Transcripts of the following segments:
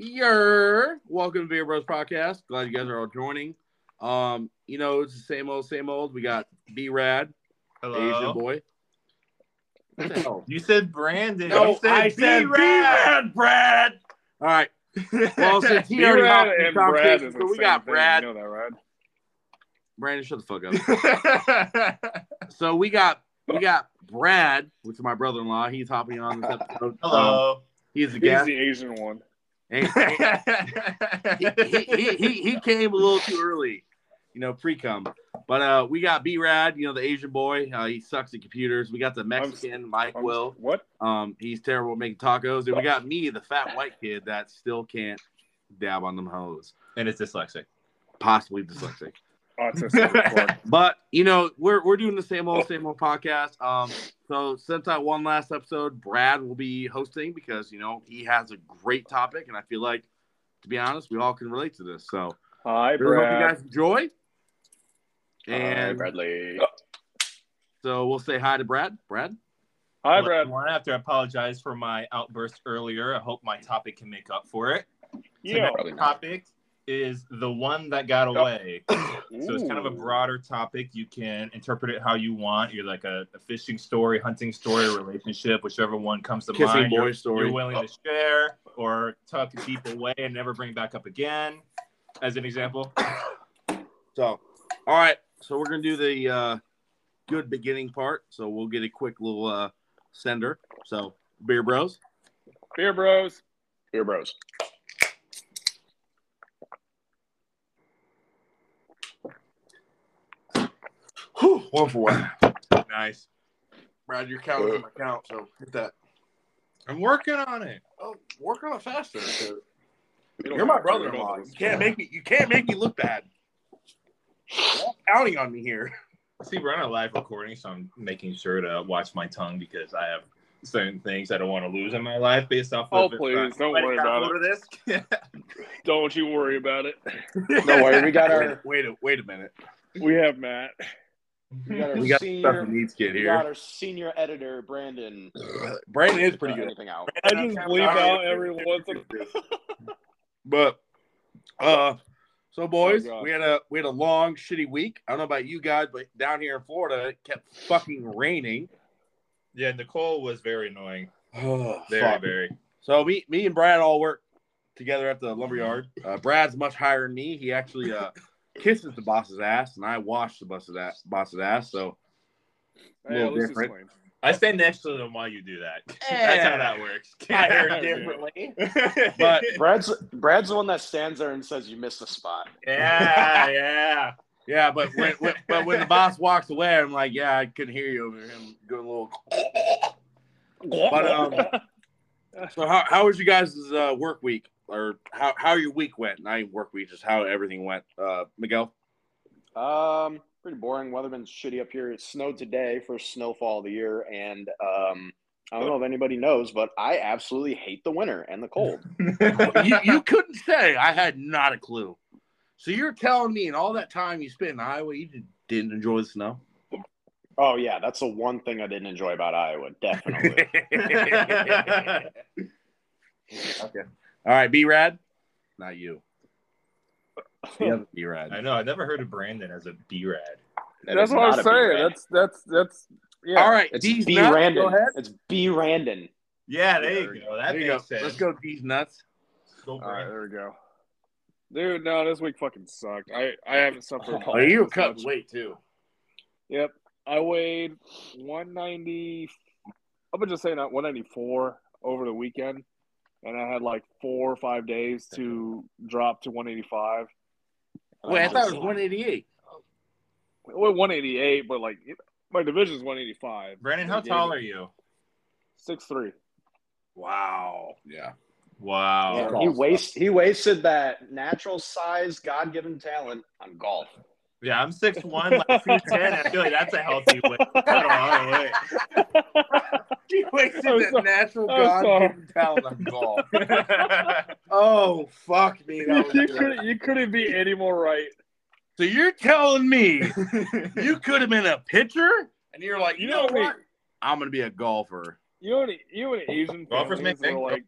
Yer, welcome to Beer Bros Podcast. Glad you guys are all joining. Um, you know, it's the same old, same old. We got B Rad, Hello. Asian boy. What the hell? You said Brandon. No, you said I said B-Rad. Brad. All right. Well, since he already B-Rad hopped in the and Brad conversation, so we got thing. Brad. You know that, right? Brandon, shut the fuck up. So we got we got Brad, which is my brother-in-law. He's hopping on this episode. Um, Hello. he's a He's guest. the Asian one. And- he, he, he, he, he came a little too early, you know, pre-cum. But uh, we got B Rad, you know, the Asian boy. Uh, he sucks at computers. We got the Mexican Mike I'm- Will. What? Um, he's terrible at making tacos, and we got me, the fat white kid that still can't dab on them hoes, and it's dyslexic. possibly dyslexic. Autistic. But you know, we're we're doing the same old same old podcast. Um, so since I won last episode, Brad will be hosting because you know he has a great topic, and I feel like, to be honest, we all can relate to this. So Hi, really hope you Brad. guys enjoy. Hi, And Bradley. so we'll say hi to Brad. Brad. Hi, Brad. I have to apologize for my outburst earlier. I hope my topic can make up for it. Yeah. Tonight's topic is the one that got away. So it's kind of a broader topic. You can interpret it how you want. You're like a, a fishing story, hunting story, relationship, whichever one comes to Kissing mind. boy you're, story. You're willing to share or tuck deep away and never bring back up again, as an example. So, all right. So we're gonna do the uh, good beginning part. So we'll get a quick little uh, sender. So beer bros. Beer Bros. Beer Bros. Whew, one for one. Nice. Brad, your count is my count. So hit that. I'm working on it. Oh, work on it faster. So. You're my brother-in-law. You can't make me. You can't make me look bad. You're counting on me here. See, we're on a live recording, so I'm making sure to watch my tongue because I have certain things I don't want to lose in my life based off Oh, of. if, please, don't I worry download about This. Don't you worry about it. Don't worry, we got Wait, our wait a wait a minute. We have Matt. We got our We got senior stuff needs kid we got our senior editor Brandon. Brandon is pretty uh, good. Anything out? I just bleep out every once in But uh so boys, Oh, we had a we had a long shitty week. I don't know about you guys, but down here in Florida, it kept fucking raining. Yeah, Nicole was very annoying. Oh, Very, fuck. very. So me me and Brad all work together at the lumberyard. Uh, Brad's much higher than me. He actually uh kisses the boss's ass, and I wash the boss's ass. Boss's ass. So a little at different. I stand next to them while you do that. That's how that works. higher Yeah. differently. but Brad's Brad's the one that stands there and says you missed a spot. yeah, yeah. Yeah, but when, when but when the boss walks away, I'm like, yeah, I couldn't hear you over him doing a little. But um, so how how was you guys' uh, work week, or how how your week went? Not even work week, just how everything went. Uh, Miguel. Um, pretty boring. Weather been shitty up here. It snowed today, first snowfall of the year, and um, I don't know if anybody knows, but I absolutely hate the winter and the cold. you, you couldn't say I had not a clue. So you're telling me in all that time you spent in Iowa, you just didn't enjoy the snow? Oh yeah, that's the one thing I didn't enjoy about Iowa. Definitely. okay. All right, B Rad. Not you. The other B Rad. I know. I never heard of Brandon as a B rad. That That's what I'm a big saying. That's that's that's yeah. All right, It's D's B nuts. Randon. It's B Randon. Yeah, there you go. That There you makes go. sense. Let's go, D's nuts. Go All right, there we go. Dude, no, this week fucking sucked. I I haven't suffered. Oh, you were as cutting much. weight too. Yep, I weighed 190. I'm gonna just say not 194 over the weekend, and I had like four or five days to drop to 185. Wait, I I'm thought it was 188. well, 188, but like my division is 185. Brandon, how tall are you? Six three. Wow. Yeah. Wow. Yeah, he stuff. waste he wasted that natural size, God given talent on golf. Yeah, I'm 6'1", like 210. I feel like that's a healthy weight. That's a lot of weight. He wasted I'm that sorry. natural I'm God given talent on golf. oh fuck me. That you couldn't you couldn't be any more right. So you're telling me you could have been a pitcher, and you're like, you, You know, know me. what? I'm gonna be a golfer. You know what? You know what Asian Golfers make are big like.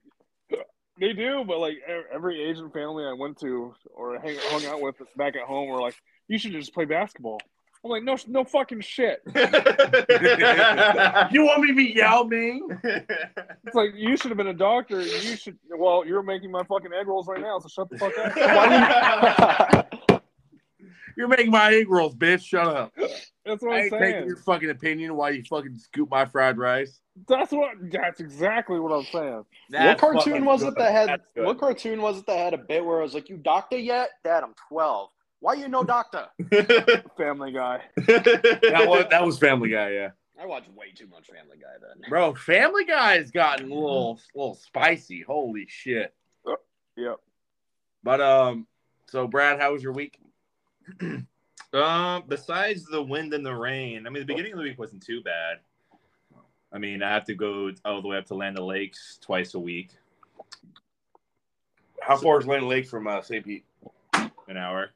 They do, but like every Asian family I went to or hang, hung out with back at home were like, "You should just play basketball." I'm like, "No, no fucking shit." You want me to be Yao Ming? It's like you should have been a doctor. You should. Well, you're making my fucking egg rolls right now, so shut the fuck up. You're making my egg rolls, bitch. Shut up. That's what I I'm ain't taking saying. your fucking opinion while you fucking scoop my fried rice. That's what. That's exactly what I'm saying. what cartoon was good. it that had what cartoon was it that had a bit where I was like, You doctor yet? Dad, I'm twelve. Why you no doctor? Family Guy. That was that was Family Guy, yeah. I watched way too much Family Guy then. Bro, Family Guy has gotten a little little spicy. Holy shit. Yep. But um, so Brad, how was your week? Um, besides the wind and the rain, I mean, the beginning of the week wasn't too bad. I mean, I have to go all the way up to Land O'Lakes twice a week, How far is Lane Lake from uh, St. Pete? an hour.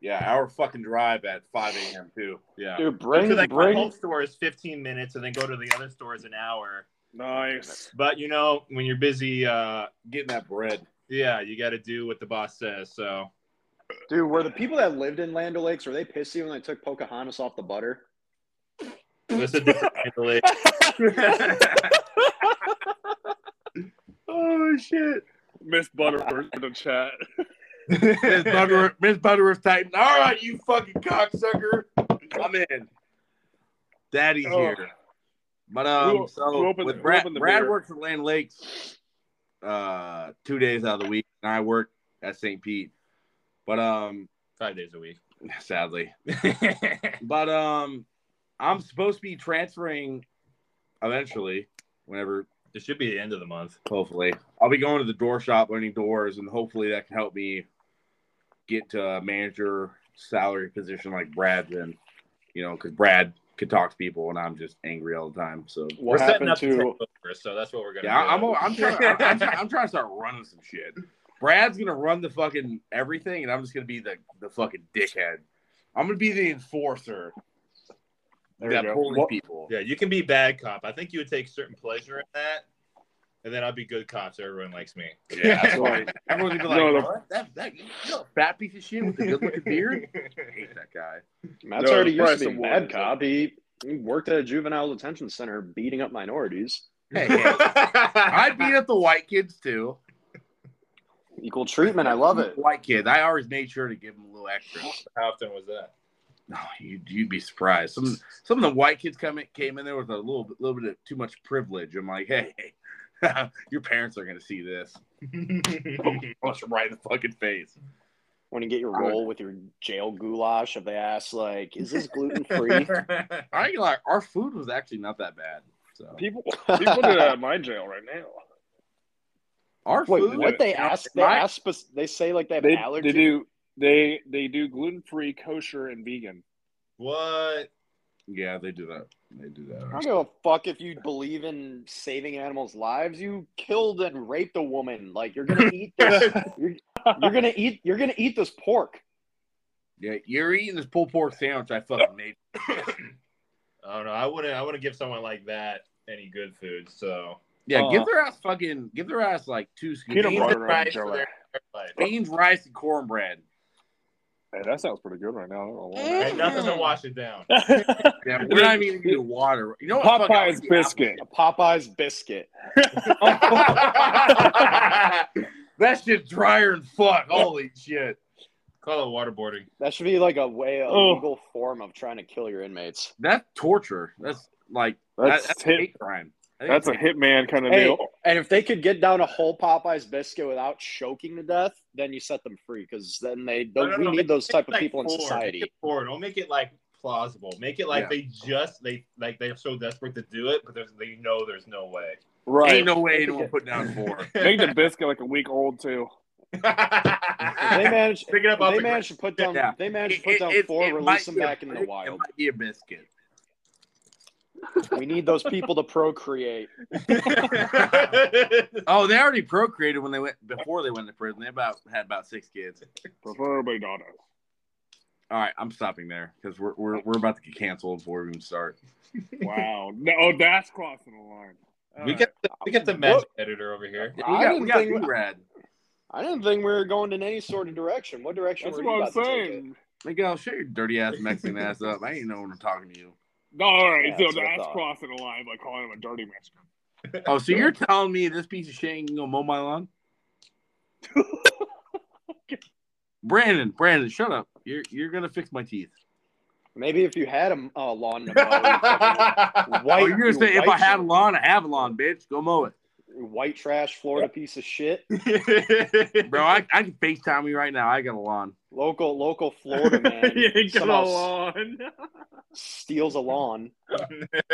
Yeah, hour fucking drive at 5 a.m. too. Yeah. Dude, bring So, like, my bring home store is 15 minutes, and then go to the other store is an hour. Nice. But you know, when you're busy, uh, Getting that bread. yeah, you got to do what the boss says. So dude, were the people that lived in Land O'Lakes, were they pissy when they took Pocahontas off the butter? it's a different Land O'Lakes. Oh shit. Miss Butterworth in the chat. Miss Butterworth, Miss Butterworth Titan. All right, you fucking cocksucker. I'm in. Daddy Oh. here. But um, Who- so who opened- with who Brad, opened the Brad beer? works at Land Lakes uh two days out of the week, and I work at St. Pete. But um, Five days a week. sadly, but um, I'm supposed to be transferring eventually. Whenever, it should be the end of the month. hopefully, I'll be going to the door shop, learning doors, and hopefully that can help me get to a manager salary position like Brad's in. You know, because Brad could talk to people, and I'm just angry all the time. So we're setting up to to over, so that's what we're gonna. yeah, do. I'm, I'm trying. I'm, I'm, trying- I'm trying to start running some shit. Brad's gonna run the fucking everything, and I'm just gonna be the the fucking dickhead. I'm gonna be the enforcer There that you What- people. Yeah, you can be bad cop. I think you would take certain pleasure in that, and then I'll be good cop so everyone likes me. Yeah, that's right. Everyone's gonna be No, like, "What? that, that, you know, fat piece of shit with the good looking beard. I hate that guy. Matt's No, already the used to price be a bad cop. He, he worked at a juvenile detention center beating up minorities. Hey, hey, I beat up the white kids too. Equal treatment. I love it. White kids. I always made sure to give them a little extra. How often was that? Oh, no, you'd, you'd be surprised. Some some of the white kids come in, came in there with a little bit, little bit of too much privilege. I'm like, hey, your parents are gonna see this. Punch them right in the fucking face. When you get your roll with your jail goulash, if they ask, like, is this gluten free? I ain't gonna our food was actually not that bad. So People, people do that at my jail right now. our Wait, food, what they ask? They my- ask. spec- They say like they have They, allergies. they do. They they do gluten free, kosher, and vegan. what? yeah, they do that. They do that. I don't that. give a fuck if you believe in saving animals' lives. You killed and raped a woman. Like you're gonna eat this. you're, you're gonna eat. You're gonna eat this pork. Yeah, you're eating this pulled pork sandwich I fucking made. I don't know. I wouldn't. I wouldn't give someone like that any good food. So Yeah, Uh, give their ass fucking give their ass like two scoops. Peanut Beans, rice Joe. for their life. beans, rice, and cornbread. Hey, that sounds pretty good right now. I don't nothing to wash it down. why. Yeah, we're not even gonna water. You know what? Popeye's biscuit. A Popeye's biscuit. apple. that shit's drier than fuck. Holy shit. Call it waterboarding. That should be like a way a Oh. legal form of trying to kill your inmates. That's torture. That's like That's that, that's a hit- hate crime. That's a hitman kind of Hey, deal. And if they could get down a whole Popeye's biscuit without choking to death, then you set them free because then they No, don't. no, we no, need those type of like people in society. Make it four. Don't make it like plausible. Make it like Yeah. they just they like they're so desperate to do it, but there's, they know there's no way. Right. Ain't no way anyone put down four. Make the biscuit like a week old too. If they manage. Pick it up they the manage to put down. Yeah. They managed to put it- down it- four. it release them be a back in the wild. It might be a biscuit. We need those people to procreate. Oh, they already procreated when they went before they went to prison. They about had about six kids. Preferably daughters. All right, I'm stopping there because we're, we're we're about to get canceled before we even start. Wow. No, oh, that's crossing the line. We get the, we get the magic editor over here. We I didn't we got think- B-Rad. I didn't think we were going in any sort of direction. What direction That's were what you I'm about to take it? saying. Miguel, shut your dirty ass Mexican ass up. I ain't know when I'm talking to you. No, all right, Yeah, so that's that's crossing the line by calling him a dirty Mexican. Oh, so you're telling me this piece of shit ain't gonna mow my lawn? Brandon, Brandon, shut up. You're you're gonna fix my teeth. Maybe if you had a uh, lawn to mow, white, oh, you're gonna you say if I had a lawn, I have a lawn, bitch. Go mow it, white trash Florida piece of shit. bro. I, I can Facetime you right now. I got a lawn. Local local Florida man you ain't gonna somehow lawn. steals a lawn.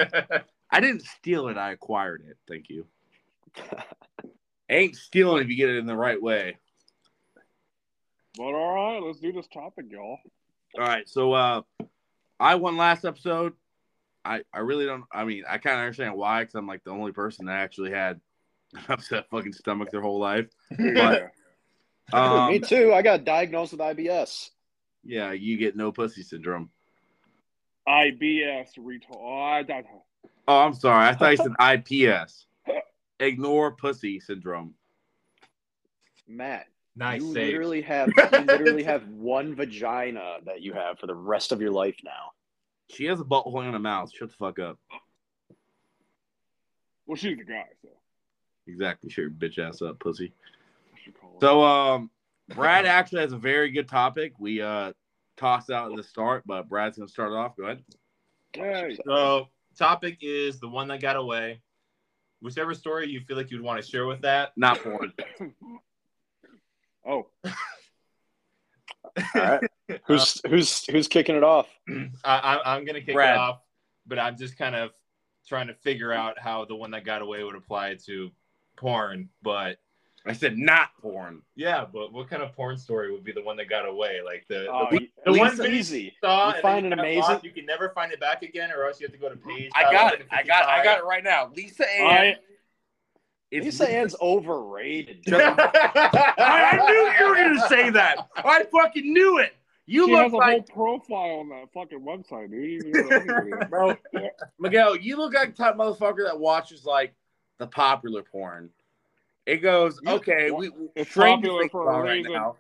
I didn't steal it. I acquired it. Thank you. ain't stealing if you get it in the right way. But all right, let's do this topic, y'all. All right, so uh, I won last episode. I I really don't. I mean, I kind of understand why, because I'm like the only person that actually had upset fucking stomach their whole life. But um, Me too. I got diagnosed with IBS. yeah, you get no pussy syndrome. IBS retail. Oh, I don't know. Oh, I'm sorry. I thought you said IPS. Ignore pussy syndrome. Matt, nice you save. literally have you literally have one vagina that you have for the rest of your life now. She has a butthole and a mouth. Shut the fuck up. Well, she's the guy, so Exactly. Shut your bitch ass up, pussy. I should call her. So um Brad actually has a very good topic. We uh tossed out at the start, but Brad's gonna start off. Go ahead. Hey. So, topic is the one that got away. Whichever story you feel like you'd want to share with that. Not porn. Oh, All right. Who's who's who's kicking it off? I, I, I'm gonna kick Brad. it off, but I'm just kind of trying to figure out how the one that got away would apply to porn. But I said not porn. yeah, but what kind of porn story would be the one that got away? Like the, Oh, the, the one Lisa, easy. saw You and find then it got amazing? lost, you can never find it back again, or else you have to go to page. I got it. I got I got it right now. Lisa Ann. I, It's Lisa Ann's overrated. I, I knew you were gonna say that. I fucking knew it. You she look has a like whole profile on that fucking website, dude. You can go to anybody. bro, Miguel. You look like the type of motherfucker that watches like the popular porn. It goes okay. we, it's popular for a right reason. Now.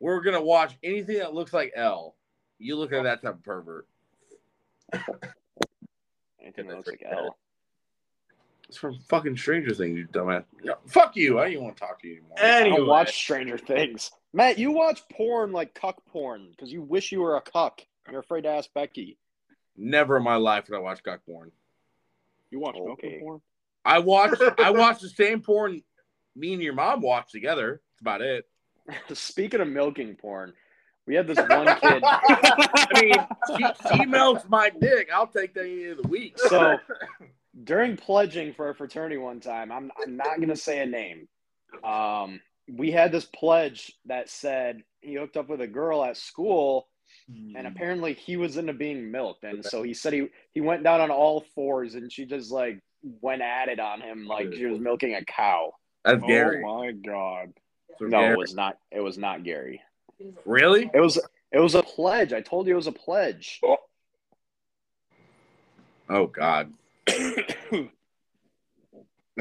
We're gonna watch anything that looks like El. You look like that type of pervert. Anything that looks like El. It's from fucking Stranger Things, you dumbass. No, fuck you. I don't even want to talk to you anymore. I Anyway, don't watch Stranger Things. Matt, you watch porn like cuck porn because you wish you were a cuck. You're afraid to ask Becky. Never in my life would I watch cuck porn. You watch Okay. milking porn? I watch I watch the same porn me and your mom watch together. That's about it. Speaking of milking porn, we had this one kid. I mean, she, she melts my dick. I'll take that any of the week. So during pledging for a fraternity one time, I'm I'm not gonna say a name. Um, we had this pledge that said he hooked up with a girl at school, and apparently he was into being milked, and so he said he he went down on all fours, and she just like went at it on him like she was milking a cow. Oh That's Gary. Oh my god. So No, Gary- it was not. It was not Gary. really? It was it was a pledge. I told you it was a pledge. Oh, oh God. I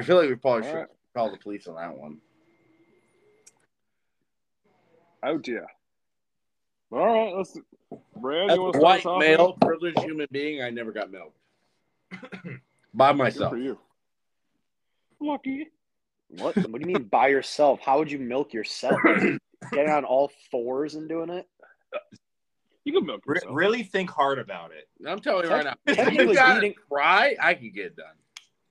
feel like we probably should Alright. call the police on that one. Oh dear. All right, let's. Brad, As you a want to white male, privileged human being, I never got milked by Good myself. for you. Lucky. What? What do you mean by yourself? How would you milk yourself? Getting on all fours and doing it? You can milk Re- yourself. really think hard about it. I'm telling you right now, if Technically you got beating- cry, I could get it done.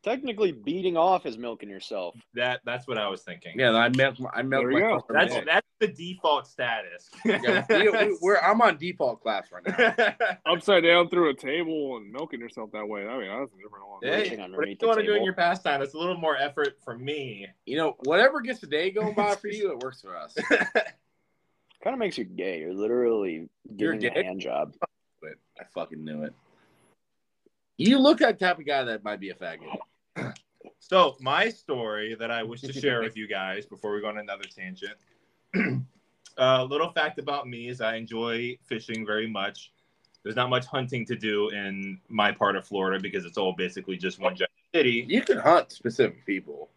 Technically, beating off is milking yourself. That that's what I was thinking. Yeah, I milk. I milk There myself. That's day. that's the default status. Yeah, we, we, we're, I'm on default class right now. Upside down through a table and milking yourself that way. I mean, that's a different one. Hey, Reaching what do you want to do in your pastime? It's a little more effort for me. You know, whatever gets the day going by for you, it works for us. Kind of makes you gay. You're literally You're giving a hand job. But I fucking knew it. You look like the type of guy that might be a faggot. So my story that I wish to share with you guys before we go on another tangent. Uh, a little fact about me is I enjoy fishing very much. There's not much hunting to do in my part of Florida because it's all basically just one giant city You can hunt specific people.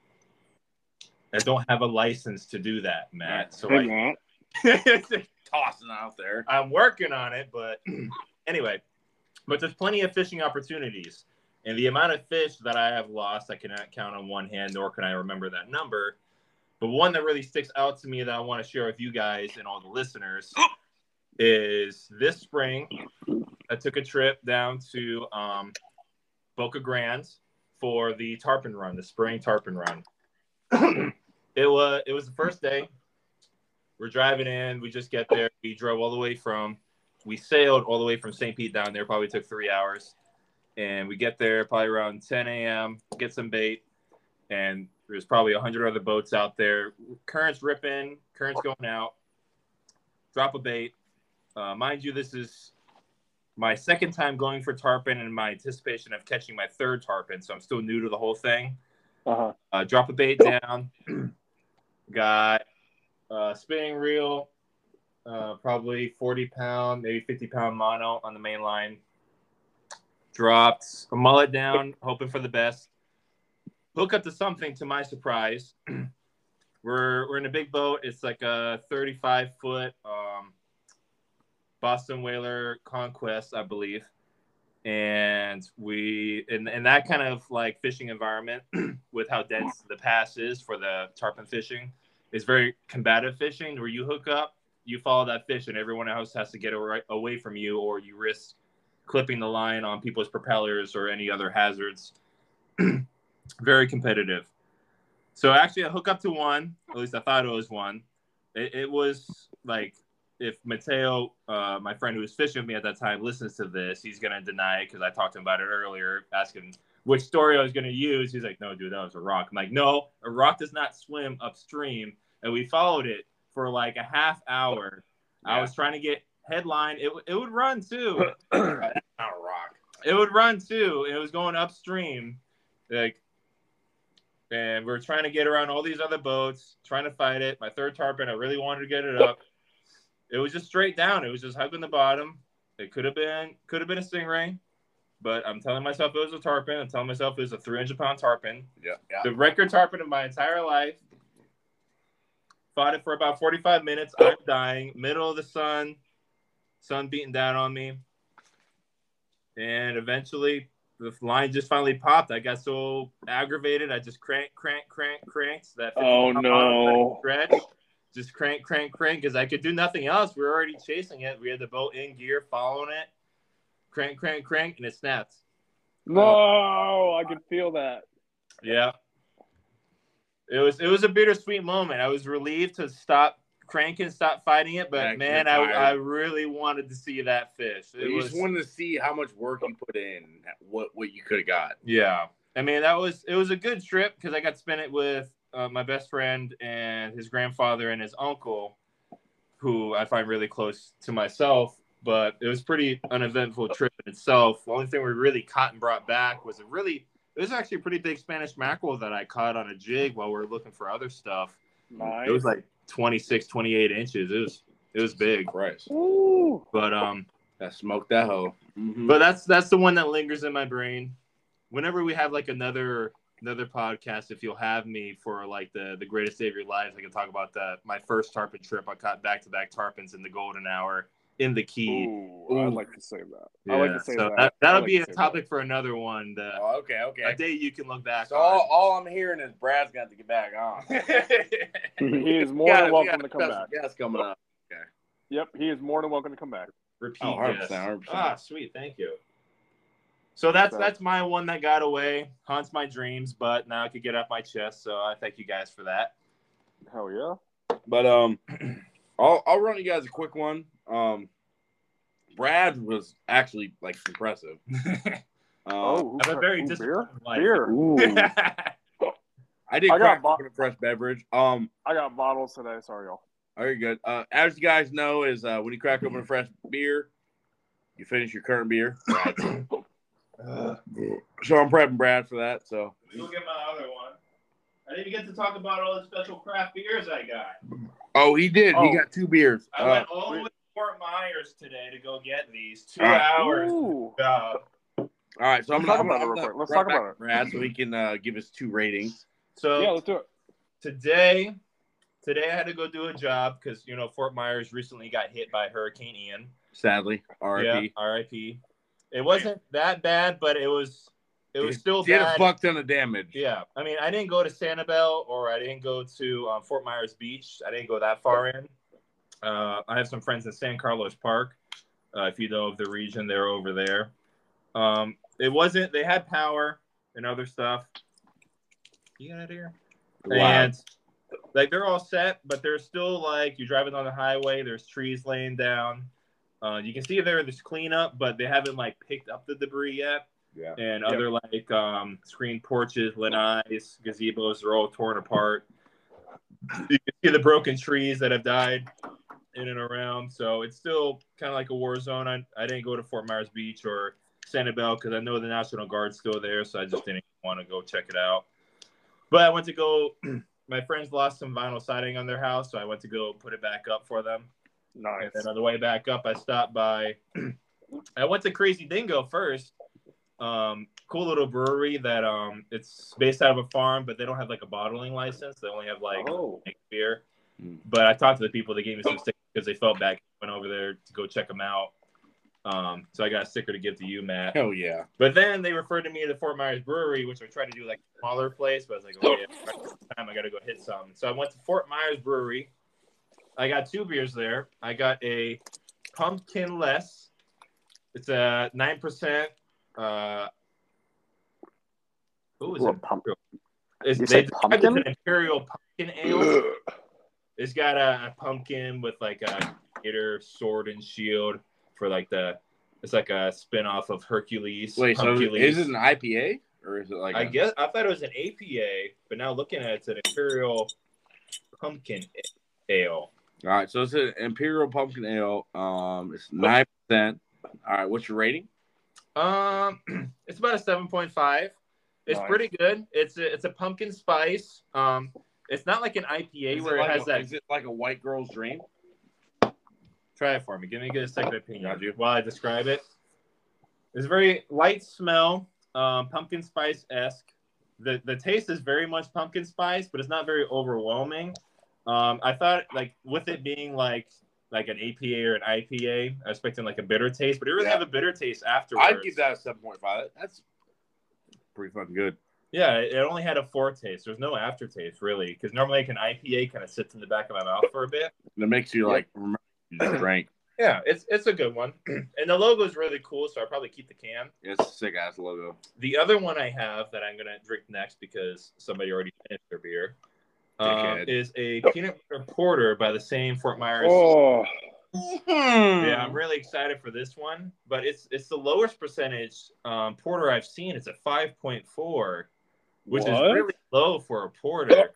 that don't have a license to do that, Matt. So Hey, like, Matt. Tossing out there. I'm working on it, but anyway, but there's plenty of fishing opportunities. And the amount of fish that I have lost, I cannot count on one hand, nor can I remember that number. But one that really sticks out to me that I want to share with you guys and all the listeners is this spring, I took a trip down to um, Boca Grande for the tarpon run, the spring tarpon run. it was it was the first day. We're driving in. We just get there. We drove all the way from. We sailed all the way from St. Pete down there. Probably took three hours, and we get there probably around 10 a.m. Get some bait, and there's probably a hundred other boats out there. Currents ripping, currents going out. Drop a bait. Uh, mind you, this is my second time going for tarpon, and my anticipation of catching my third tarpon. So I'm still new to the whole thing Uh-huh. uh, drop a bait down. Got a spinning reel, uh, probably 40 pound, maybe 50 pound mono on the main line. Dropped a mullet down, hoping for the best. Hook up to something to my surprise. we're, we're in a big boat. It's like a 35 foot um, Boston Whaler Conquest, I believe and we in, in that kind of like fishing environment with how dense the pass is for the tarpon fishing is very combative fishing where you hook up you follow that fish and everyone else has to get away away from you or you risk clipping the line on people's propellers or any other hazards very competitive so actually i hook up to one at least i thought it was one it, it was like if Mateo, uh, my friend who was fishing with me at that time, listens to this, he's gonna deny it because I talked to him about it earlier, asking which story I was gonna use. He's like, "No, dude, that was a rock." I'm like, "No, a rock does not swim upstream." And we followed it for like a half hour. I was trying to get headline. It it would run too. Not a rock. it would run too. It was going upstream, like, and we are trying to get around all these other boats, trying to fight it. My third tarpon, I really wanted to get it up. It was just straight down. It was just hugging the bottom. It could have been could have been a stingray, but I'm telling myself it was a tarpon. I'm telling myself it was a 300 pound tarpon. Yeah. yeah. The record tarpon of my entire life. Fought it for about 45 minutes. I'm dying. Middle of the sun, sun beating down on me. And eventually the line just finally popped. I got so aggravated. I just crank, crank, crank, cranked that. 50 Oh, no. Stretch. Just crank, crank, crank because I could do nothing else. We are already chasing it. We had the boat in gear, following it. Crank, crank, crank, and it snapped. No, oh. I can feel that. Yeah. It was it was a bittersweet moment. I was relieved to stop cranking, stop fighting it, but Yeah, 'cause man, I. I really wanted to see that fish. It you was just wanted to see how much work you put in, what what you could have got. yeah. I mean, that was it was a good trip because I got to spend it with uh, my best friend and his grandfather and his uncle, who I find really close to myself. But it was pretty uneventful trip in itself. The only thing we really caught and brought back was a really it was actually a pretty big Spanish mackerel that I caught on a jig while we were looking for other stuff. Nice. It was like 26, 28 inches. It was it was big. Christ. Ooh. But um That smoked that hoe. Mhm. but that's that's the one that lingers in my brain. Whenever we have like another another podcast, if you'll have me for like the the greatest day of your life, I can talk about that. My first tarpon trip, I caught back to back tarpons in the golden hour in the key. Ooh, Ooh. I'd like to say that. I like to say so that. that. That'll like be to a say topic for another one. The, Oh, okay, okay. A day you can look back So on. all, all I'm hearing is Brad's got to get back on. He is more than welcome got to come back. guests coming up. Yep, he is more than welcome to come back. Repeat. Oh, 100%, yes. 100%. Ah, sweet. Thank you. So that's So- that's my one that got away. Haunts my dreams, but now I could get off my chest. So I thank you guys for that. Hell yeah. But um, I'll I'll run you guys a quick one. Um, Brad was actually like impressive. Uh, Oh, I have a very ooh, beer. Beer. ooh, I did I got crack bo- open a fresh beverage. Um, I got bottles today. Sorry, y'all. very good. Uh, as you guys know, is uh, when you crack open a fresh beer, you finish your current beer. So I'm prepping Brad for that. So You'll get my other one. I didn't get to talk about all the special craft beers I got. oh, he did. Oh. He got two beers. I Uh, went all the way to Fort Myers today to go get these. Two All right. hours. Ooh. job. All right, so I'm Let's gonna, talk I'm about it gonna- real quick. Let's right talk about to Brad, so he can uh, give us two ratings. So yeah, let's do it. today, today I had to go do a job because you know Fort Myers recently got hit by Hurricane Ian. Sadly, RIP. Yeah, R.I.P. It wasn't that bad, but it was. It was still did bad. a fuck ton of damage. Yeah, I mean, I didn't go to Sanibel or I didn't go to um, Fort Myers Beach. I didn't go that far in. Uh, I have some friends in San Carlos Park. Uh, if you know of the region, they're over there. Um, it wasn't. They had power and other stuff. You got out of here. Wow. And like they're all set, but there's still like you're driving on the highway. There's trees laying down. Uh, you can see there there's cleanup, but they haven't like picked up the debris yet Yeah. and Yep. other like um, screen porches, lanais, gazebos are all torn apart. You can see the broken trees that have died in and around. So it's still kind of like a war zone. I, I didn't go to Fort Myers Beach or Sanibel because I know the National Guard's still there, so I just didn't want to go check it out. But I went to go. My friends lost some vinyl siding on their house, so I went to go put it back up for them. Nice. And then on the way back up, I stopped by. I went to Crazy Dingo first. Um, cool little brewery that um, it's based out of a farm, but they don't have like a bottling license. They only have like Oh, make beer. Mm. But I talked to the people. They gave me some stickers because they felt bad. Went over there to go check them out. Um, so I got a sticker to give to you, Matt. Hell yeah. But then they referred to me to the Fort Myers Brewery, which I tried to do like a smaller place, but I was like, oh yeah, time I got to go hit something. So I went to Fort Myers Brewery. I got two beers there. I got a pumpkin less. It's a nine percent. Uh, who is it? pump- It's, they said described it as pumpkin? an imperial pumpkin ale. It's got a, a pumpkin with like a gator sword and shield for like the. It's like a spin off of Hercules. Wait, so Pumpcules. is it an IPA or is it like I a- guess I thought it was an APA, but now looking at it, it's an imperial pumpkin ale. All right, so it's an Imperial Pumpkin Ale. Um, it's nine percent. All right, what's your rating? Um, it's about a seven point five. It's Nice. pretty good. It's a, it's a pumpkin spice. Um, it's not like an IPA Is where it, it, has a, that. is it like a white girl's dream? Try it for me. Give me a second opinion you. while I describe it. It's very light smell, um, pumpkin spice esque. The the taste is very much pumpkin spice, but it's not very overwhelming. Um, I thought like with it being like like an APA or an IPA, I was expecting like a bitter taste, but it really Yeah. have a bitter taste afterwards. I'd give that a seven point five. That's pretty fucking good. Yeah, it it only had a foretaste. There's no aftertaste really, because normally like an IPA kind of sits in the back of my mouth for a bit. And it makes you like remember you just drank. Yeah, it's it's a good one, and the logo is really cool. So I'll probably keep the can. It's a sick ass logo. The other one I have that I'm gonna drink next because somebody already finished their beer um, is a peanut butter porter by the same Fort Myers. oh, Yeah, I'm really excited for this one, but it's it's the lowest percentage um, porter I've seen. It's a 5.4, which is really low for a porter.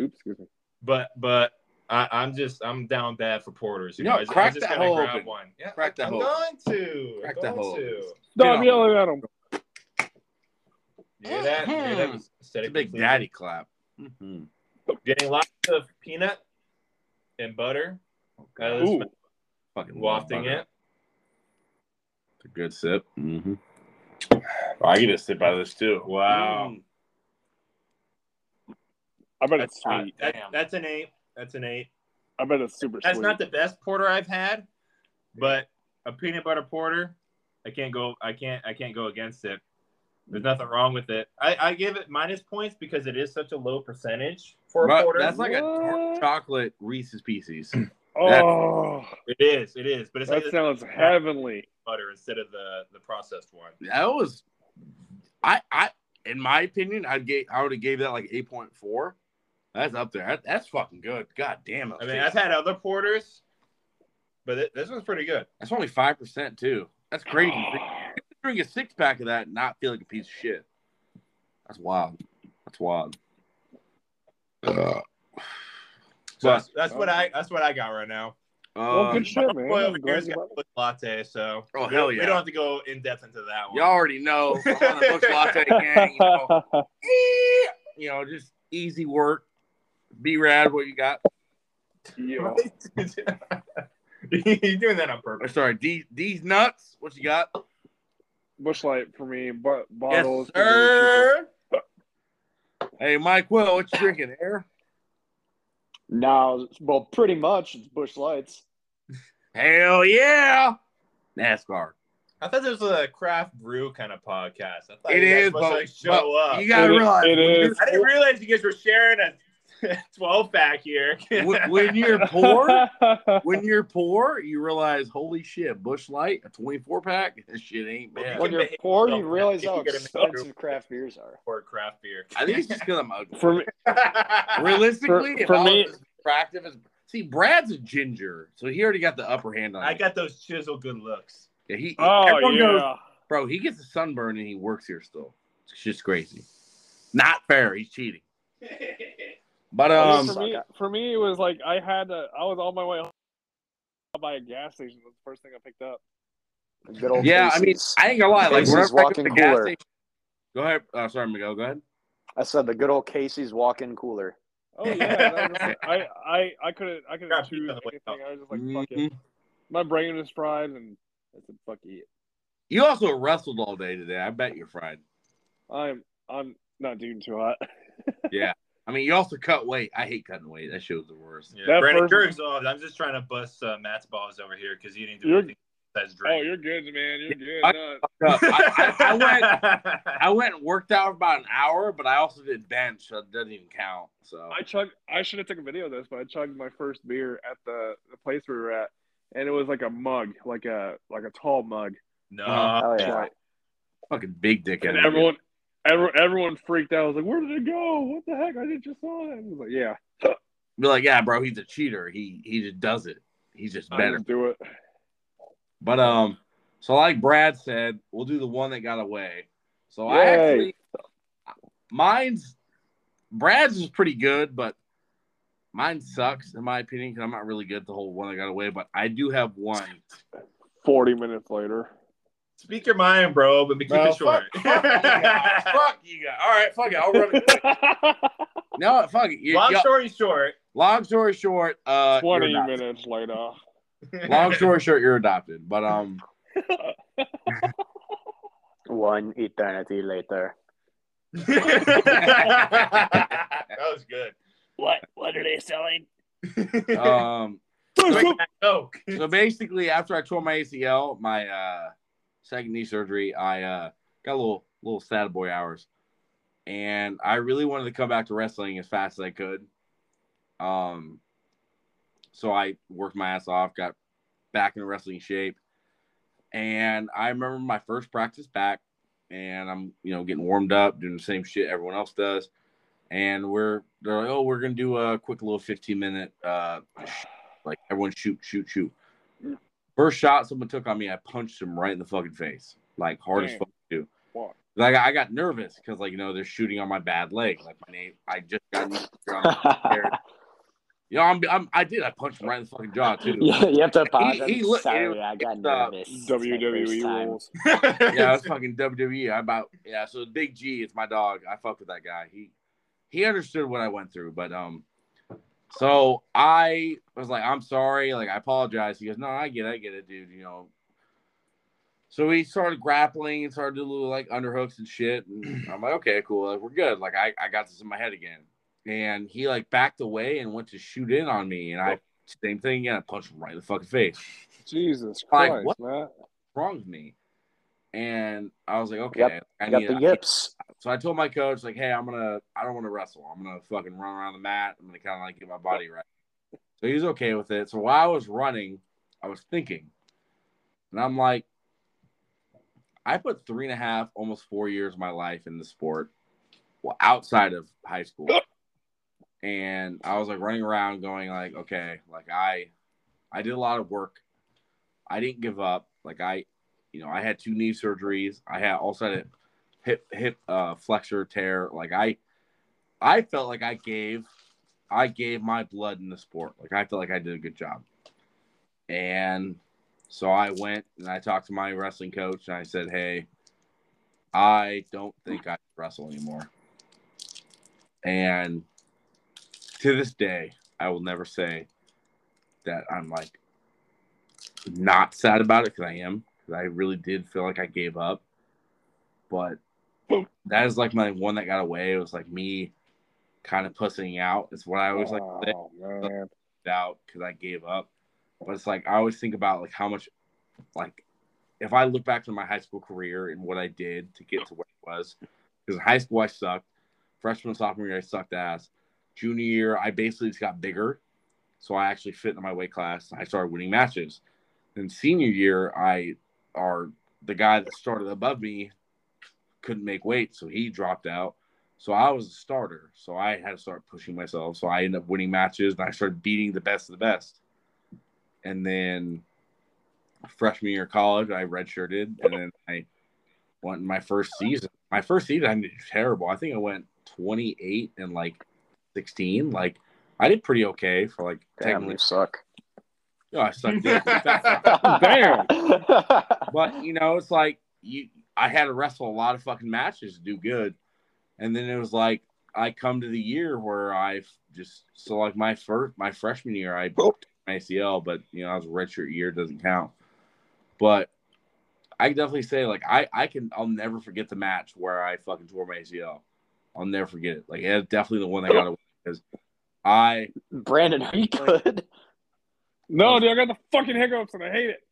oops, excuse me. But but I, I'm just I'm down bad for porters. You No, know, I, just- crack I just that gotta hole grab open. one. Yeah, Crack that I'm hole. going to. Crack I'm that going hole. to. Stop on. yelling at him. You hear that? You hear that It's a big pleasing? daddy clap. Mm-hmm. Getting lots of peanut and butter. out of this Ooh. mouth, Fucking wafting it. It's a good sip. Mm-hmm. I get a sip out of this too. Wow. Mm. I bet it's Uh, sweet. that- that's an eight. That's an eight. I bet it's super sweet. That's sweet. not the best porter I've had, but a peanut butter porter, I can't go. I can't. I can't go against it. There's nothing wrong with it. I, I give it minus points because it is such a low percentage for a But porter. that's like a dark chocolate Reese's Pieces. oh, it is. It is. But it's that like sounds heavenly. butter instead of the the processed one. That was, I, I, in my opinion, I'd get, I would have gave that like eight point four. That's up there. That's fucking good. God damn it. I mean, I've had other porters, but it, this one's pretty good. That's only five percent too. That's crazy. You drink a six pack of that and not feel like a piece of shit. That's wild. That's wild. Uh, So But- that's, that's what I that's what I got right now. Well, um, good shit, man. Boy, over glad here's you got a latte, so Oh, hell yeah. we don't have to go in depth into that one. y'all already know I'm on the Latte gang. You know, you know, just easy work. Be rad. What you got? yeah. You're doing that on purpose. sorry, these these nuts. What you got? Busch Light for me. But bottles. Yes, bottles. sir. Hey, Mike Will, what you drinking? Air? No, well, pretty much it's Busch Lights. Hell yeah! NASCAR. I thought this was a craft brew kind of podcast. I thought It you guys is, must, but, like, show but up. you gotta It- realize it when. I didn't realize you guys were sharing a 12 pack here. when, when you're poor, when you're poor, you realize, holy shit, Busch Light, a 24 pack, this shit ain't bad. When you're poor, you realize how You gotta make expensive craft beers are. or craft beer. I think it's just because I'm ugly. for me, Realistically, For- if for I me- was as attractive as see, Brad's a ginger, so he already got the upper hand on I me. got those chisel good looks. Yeah, he, oh yeah. goes, bro, he gets a sunburn and he works here still. It's just crazy. Not fair. He's cheating. But um, for me, for me, it was like I had to. I was on my way home by a gas station. That's the first thing I picked up. Good old yeah, I mean, I ain't gonna lie. Like Casey's whenever I go to walk-in the gas cooler. station, go ahead. Uh, sorry, Miguel. Go ahead. I said the good old Casey's walk-in cooler. Oh yeah, was- I I I couldn't I couldn't Got choose beat on anything. I was just like fuck Mhm. it. My brain was fried, and I said fuck it. You also wrestled all day today. I bet you're fried. I'm I'm not doing too hot. I mean, you also cut weight. I hate cutting weight. That show's the worst. Yeah, That Brandon, first- you're exhausted. I'm just trying to bust uh, Matt's balls over here because you didn't do You're- anything besides Oh, drink. you're good, man. You're good. I- I, I, I went. I went and worked out for about an hour, but I also did bench, so it doesn't even count. So I chugged. I should have taken a video of this, but I chugged my first beer at the the place we were at, and it was like a mug, like a like a tall mug. no. Oh yeah. Fucking big dick and energy. everyone, everyone, everyone freaked out. I was like, "Where did it go? What the heck? I just saw it." I was like, "Yeah, Be like, yeah, bro, he's a cheater. He he just does it. He's just better. do it." But um, so like Brad said, we'll do the one that got away. So I actually, mine's Brad's is pretty good, but mine sucks in my opinion because I'm not really good at the whole one that got away. But I do have one. Forty minutes later, Speak your mind, bro, but be keep Bro, it short. Fuck, fuck you guys. Fuck you guys. All right, fuck it. I'll run it. quick. No, fuck it. You, Long y'all- story short. long story short, uh, twenty minutes later. Long story short, you're adopted. But um, One eternity later. that was good. What? What are they selling? um, Drink that Coke. so basically, after I tore my ACL, my uh, second knee surgery, I uh, got a little little sad boy hours, and I really wanted to come back to wrestling as fast as I could. Um, so I worked my ass off, got back in wrestling shape, and I remember my first practice back, and I'm you know getting warmed up, doing the same shit everyone else does, and we're they're like, oh, we're gonna do a quick little 15 minute uh like everyone shoot, shoot, shoot. First shot someone took on me, I punched him right in the fucking face, like hard as Damn. fuck too. Fuck. Like I got nervous because like you know they're shooting on my bad leg, like my name. I just got you know I'm, I'm I did I punched him right in the fucking jaw too. Yeah, you have to apologize. he look- Sorry, it- I got it's, uh, nervous. It's my first WWE time. rules. yeah, it's fucking WWE. I about yeah. So Big G, it's my dog. I fuck with that guy. He he understood what I went through, but um, so I was like, I'm sorry, like I apologize. He goes, No, I get, it, I get it, dude. You know. So we started grappling and started doing little like underhooks and shit. And I'm like, okay, cool, like we're good. Like I I got this in my head again, and he like backed away and went to shoot in on me, and I same thing again. I punched him right in the fucking face. Jesus Like, Christ, what? man. wrong with me? And I was like, okay, Yep, I Got the yips. So I told my coach, like, hey, I'm gonna, I don't want to wrestle. I'm gonna fucking run around the mat. I'm gonna kind of like get my body right. So he was okay with it. So while I was running, I was thinking, and I'm like, I put three and a half, almost four years of my life in the sport, well, outside of high school. And I was like running around, going like, okay, like I, I did a lot of work. I didn't give up. Like I, you know, I had two knee surgeries. I had also had a hip hip uh, flexor tear. Like I, I felt like I gave, I gave my blood in the sport. Like I felt like I did a good job. And so I went and I talked to my wrestling coach and I said, "Hey, I don't think I wrestle anymore." And to this day, I will never say that I'm like not sad about it because I am. Because I really did feel like I gave up. but that is like my one that got away. It was like me kind of pussing out. It's what I always like Oh man. out because I gave up. But it's like I always think about like how much, like, if I look back to my high school career and what I did to get to where it was, because in high school I sucked, freshman sophomore year I sucked ass. Junior year I basically just got bigger, so I actually fit in my weight class. I started winning matches. Then senior year I are the guy that started above me couldn't make weight, so he dropped out. So I was a starter. So I had to start pushing myself. So I ended up winning matches and I started beating the best of the best. And then freshman year of college, I redshirted and then I went in my first season. My first season I did terrible. I think I went 28 and like 16. Like I did pretty okay for like Damn, you suck. No, I sucked. Damn. but you know, it's like you. I had to wrestle a lot of fucking matches to do good, and then it was like I come to the year where I've just so like my first my freshman year I broke my ACL, but you know I was a redshirt year doesn't count. But I can definitely say like I I can I'll never forget the match where I fucking tore my ACL. I'll never forget it. Like it's definitely the one that got away because I Brandon, are you good? No, dude, I got the fucking hiccups and I hate it.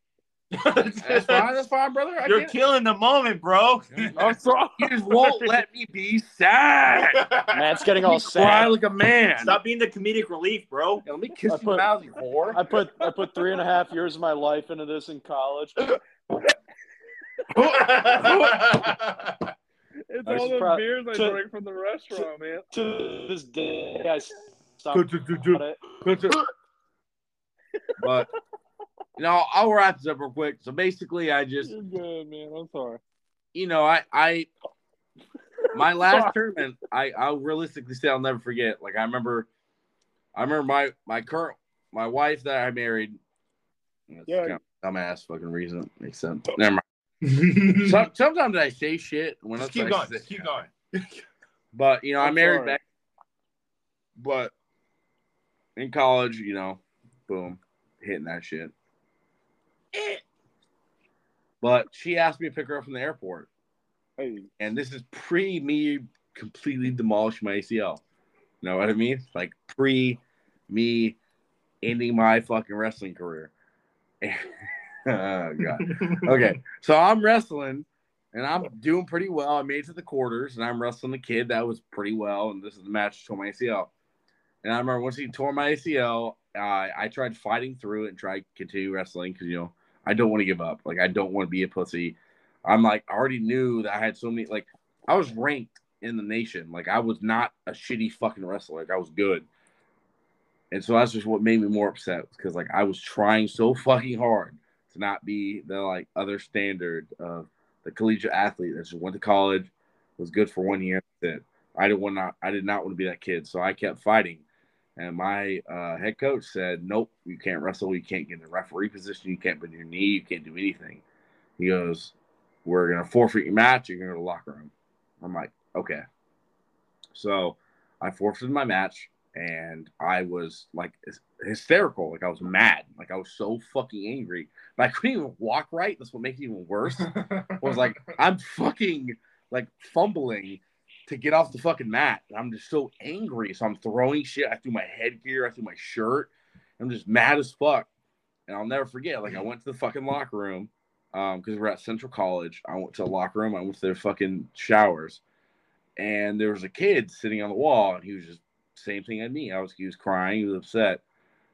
That's fine that's fine brother. I You're get it. killing the moment, bro. I'm sorry. You just won't let me be sad. Matt's getting all Cry sad. like a man. Stop being the comedic relief, bro. Yeah, let me kiss I you put- the mouth, you whore. I put I put three and a half years of my life into this in college. It's I all should those prob- beers I to- drink from the restaurant, man. To this day, I stopped it. but you know, I'll wrap this up real quick. So basically, I just, You're good, man. I'm sorry. you know, I, I, my last tournament, I, I'll realistically say I'll never forget. Like I remember, I remember my my current my wife that I married. That's Yeah. kind of dumbass fucking reason. Makes sense. Never mind. Some, sometimes I say shit when Just I keep say- going. Just keep going. But you know, I I'm married sorry. back. But in college, you know, boom, hitting that shit. Eh. But she asked me to pick her up from the airport, Hey, and this is pre me completely demolishing my ACL. You know what I mean? Like pre me ending my fucking wrestling career. oh god. Okay, so I'm wrestling and I'm doing pretty well. I made it to the quarters and I'm wrestling the kid that was pretty well. And this is the match tore my ACL. And I remember once he tore my ACL, uh, I tried fighting through it and tried continue wrestling because, you know, I don't want to give up. Like, I don't want to be a pussy. I'm like, I already knew that I had so many, like, I was ranked in the nation. Like, I was not a shitty fucking wrestler. Like, I was good. And so that's just what made me more upset because, like, I was trying so fucking hard to not be the, like, other standard of the collegiate athlete that just went to college, was good for one year. That's it. I didn't want not. I did not want to be that kid, so I kept fighting. And my uh, head coach said, "Nope, you can't wrestle. You can't get in the referee position. You can't bend your knee. You can't do anything." He goes, "We're gonna forfeit your match. You're gonna go to the locker room." I'm like, "Okay." So I forfeited my match, and I was like hysterical. Like I was mad. Like I was so fucking angry. But I couldn't even walk right. That's what makes it even worse. I was like, I'm fucking like fumbling to get off the fucking mat. I'm just so angry. So I'm throwing shit. I threw my headgear. I threw my shirt. I'm just mad as fuck. And I'll never forget. Like I went to the fucking locker room um, because we're at Central College. I went to the locker room. I went to their fucking showers, and there was a kid sitting on the wall, and he was just same thing as me. I was he was crying. He was upset.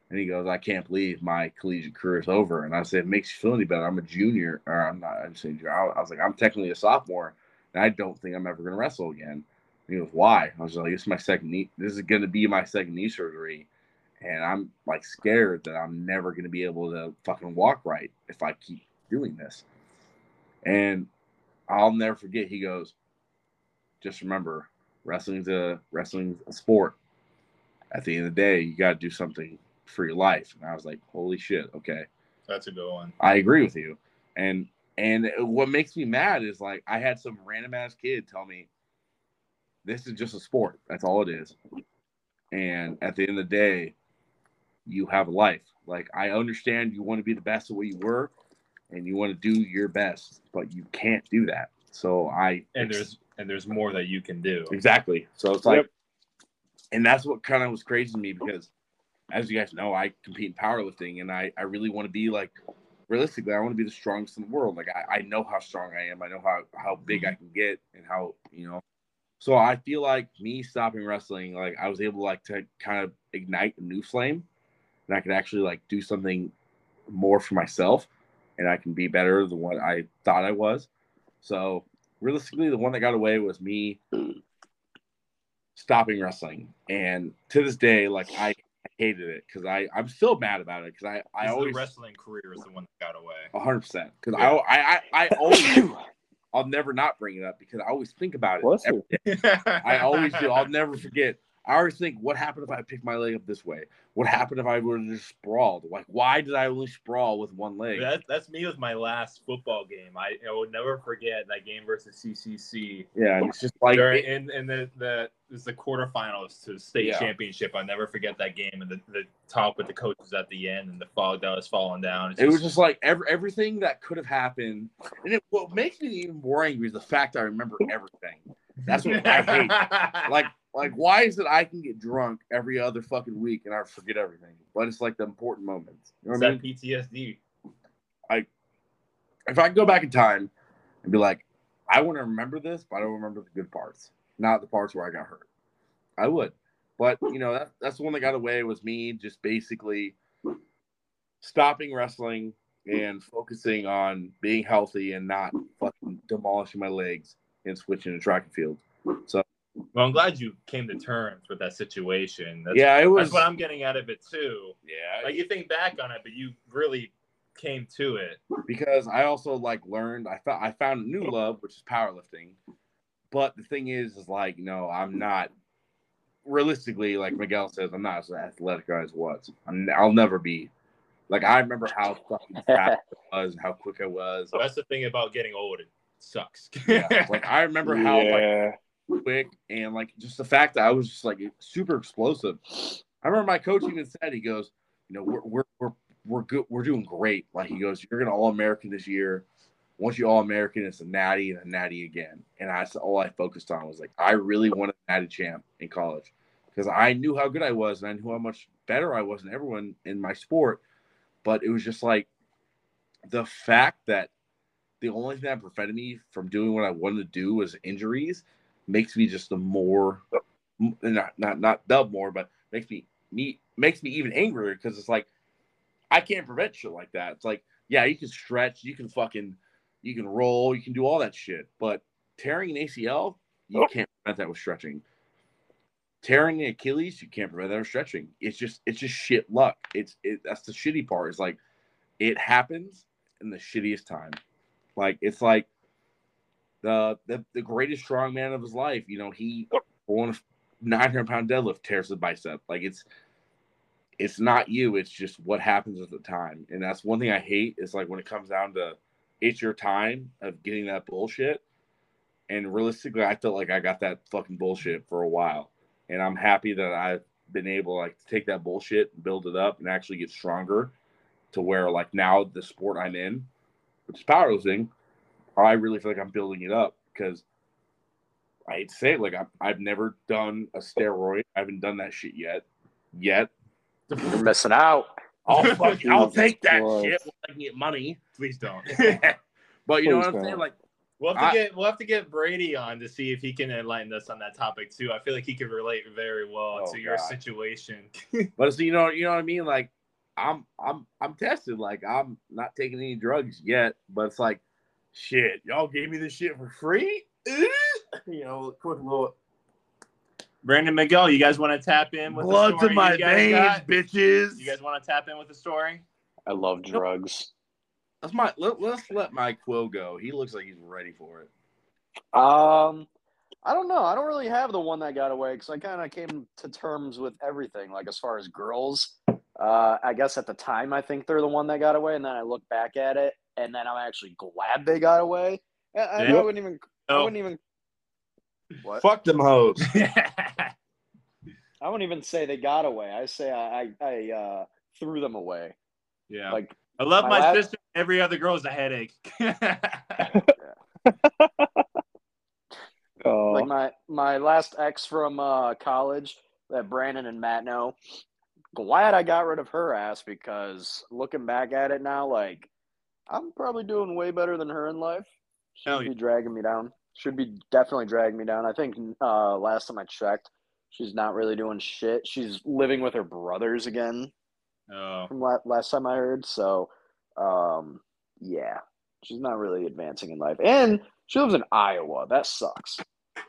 And he goes, I can't believe my collegiate career is over. And I said, it makes you feel any better. I'm a junior, or I'm not, I'm saying junior. I was like, I'm technically a sophomore, and I don't think I'm ever going to wrestle again. He goes, why? I was like, this is my second knee. This is going to be my second knee surgery. And I'm like scared that I'm never going to be able to fucking walk right if I keep doing this. And I'll never forget. He goes, just remember, wrestling's a wrestling's a sport. At the end of the day, you got to do something for your life. And I was like, holy shit, okay. That's a good one. I agree with you. And and what makes me mad is like I had some random ass kid tell me this is just a sport. That's all it is. And at the end of the day, you have a life. Like I understand you want to be the best of what you were and you want to do your best, but you can't do that. So I And there's and there's more that you can do. exactly. So it's like, Yep. and that's what kind of was crazy to me because, as you guys know, I compete in powerlifting, and I I really want to be like, realistically, I want to be the strongest in the world. Like I, I know how strong I am. I know how how big I mm-hmm. can get, and how you know. So I feel like me stopping wrestling, like I was able like to kind of ignite a new flame, and I could actually like do something more for myself, and I can be better than what I thought I was. So realistically, the one that got away was me stopping wrestling, and to this day, like I, I hated it because I I'm still mad about it because I I His always wrestling career is the one that got away. hundred percent because Yeah. I, I I I always I'll never not bring it up because I always think about it. Bless you. I always do. I'll never forget. I always think, what happened if I picked my leg up this way? What happened if I would have just sprawled? Like, why did I only sprawl with one leg? That, that's me with my last football game. I, I will never forget that game versus CCC Yeah, it's just like during in, in the the it's the quarterfinals to the state Yeah. championship. I'll never forget that game and the, the talk with the coaches at the end and the fog that was falling down. It was just like every, everything that could have happened. And it, what makes me even more angry is the fact I remember everything. That's what I hate. Like, like mm-hmm. why is it I can get drunk every other fucking week and I forget everything? But it's like the important moments. You know what I mean? that PTSD. If I could go back in time and be like, I want to remember this, but I don't remember the good parts, not the parts where I got hurt. I would. But you know, that, that's the one that got away was me just basically stopping wrestling and focusing on being healthy and not fucking demolishing my legs and switching to track and field. So Well, I'm glad you came to terms with that situation. That's, yeah, it was. that's what I'm getting out of it too. yeah, Like you think back on it, but you really came to it. because I also like learned. I thought I found a new love, which is powerlifting. But the thing is, is like, no, I'm not. Realistically, like Miguel says, I'm not as athletic as I was. I'm, I'll never be. Like I remember how fucking fast I was and how quick I was. That's the thing about getting old. It sucks. Yeah, like I remember how like yeah. Quick and like just the fact that I was just like super explosive. I remember my coach even said, he goes, you know, we're we're we're we're good, we're doing great. Like he goes, you're gonna all American this year. Once you all American, it's a natty and a natty again. And that's all I focused on was like I really wanted a natty champ in college because I knew how good I was and I knew how much better I was than everyone in my sport. But it was just like the fact that the only thing that prevented me from doing what I wanted to do was injuries makes me just the more not not not the more, but makes me me makes me even angrier because it's like I can't prevent shit like that. It's like yeah, you can stretch, you can fucking you can roll, you can do all that shit, but tearing an ACL, you oh. can't prevent that with stretching. Tearing an Achilles, you can't prevent that with stretching. It's just it's just shit luck. It's it that's the shitty part. Is like it happens in the shittiest time. Like it's like the the, the greatest strong man of his life. You know, he on a nine hundred pound deadlift tears the bicep. Like it's it's not you. It's just what happens at the time. And that's one thing I hate. Is like when it comes down to it's your time of getting that bullshit. And realistically, I felt like I got that fucking bullshit for a while, and I'm happy that I've been able like to take that bullshit and build it up and actually get stronger to where like now the sport I'm in, which is powerlifting, I really feel like I'm building it up because I hate to say it, like I've, I've never done a steroid. I haven't done that shit yet. Yet. You're missing out. I'll fuck, I'll take that Christ. shit when I can get money. Please don't. but you know what I'm don't. saying? Like We'll have to I- get we'll have to get Brady on to see if he can enlighten us on that topic too. I feel like he could relate very well Oh, to your God. situation. But it's, you know, you know what I mean. Like, I'm, I'm, I'm tested. Like, I'm not taking any drugs yet. But it's like, shit, y'all gave me this shit for free. You know, quick little Brandon Miguel, you guys want to tap in with the bloods story in my veins, got? bitches. You guys want to tap in with the story? I love drugs. Let's my let, let's let my Quill go. He looks like he's ready for it. Um, I don't know. I don't really have the one that got away because I kind of came to terms with everything. Like as far as girls, uh, I guess at the time I think they're the one that got away, and then I look back at it, and then I'm actually glad they got away. I, I, I wouldn't even. I wouldn't even. What? Fuck them hoes. I wouldn't even say they got away. I say I I, I uh, threw them away. yeah. Like I love my my last- sister. Every other girl is a headache. like my my last ex from uh, college that Brandon and Matt know. Glad I got rid of her ass because looking back at it now, like I'm probably doing way better than her in life. Should Hell be yeah. dragging me down. Should be definitely dragging me down. I think uh, last time I checked, she's not really doing shit. She's living with her brothers again Oh. from la- last time I heard. So, um, yeah, she's not really advancing in life, and she lives in Iowa. That sucks.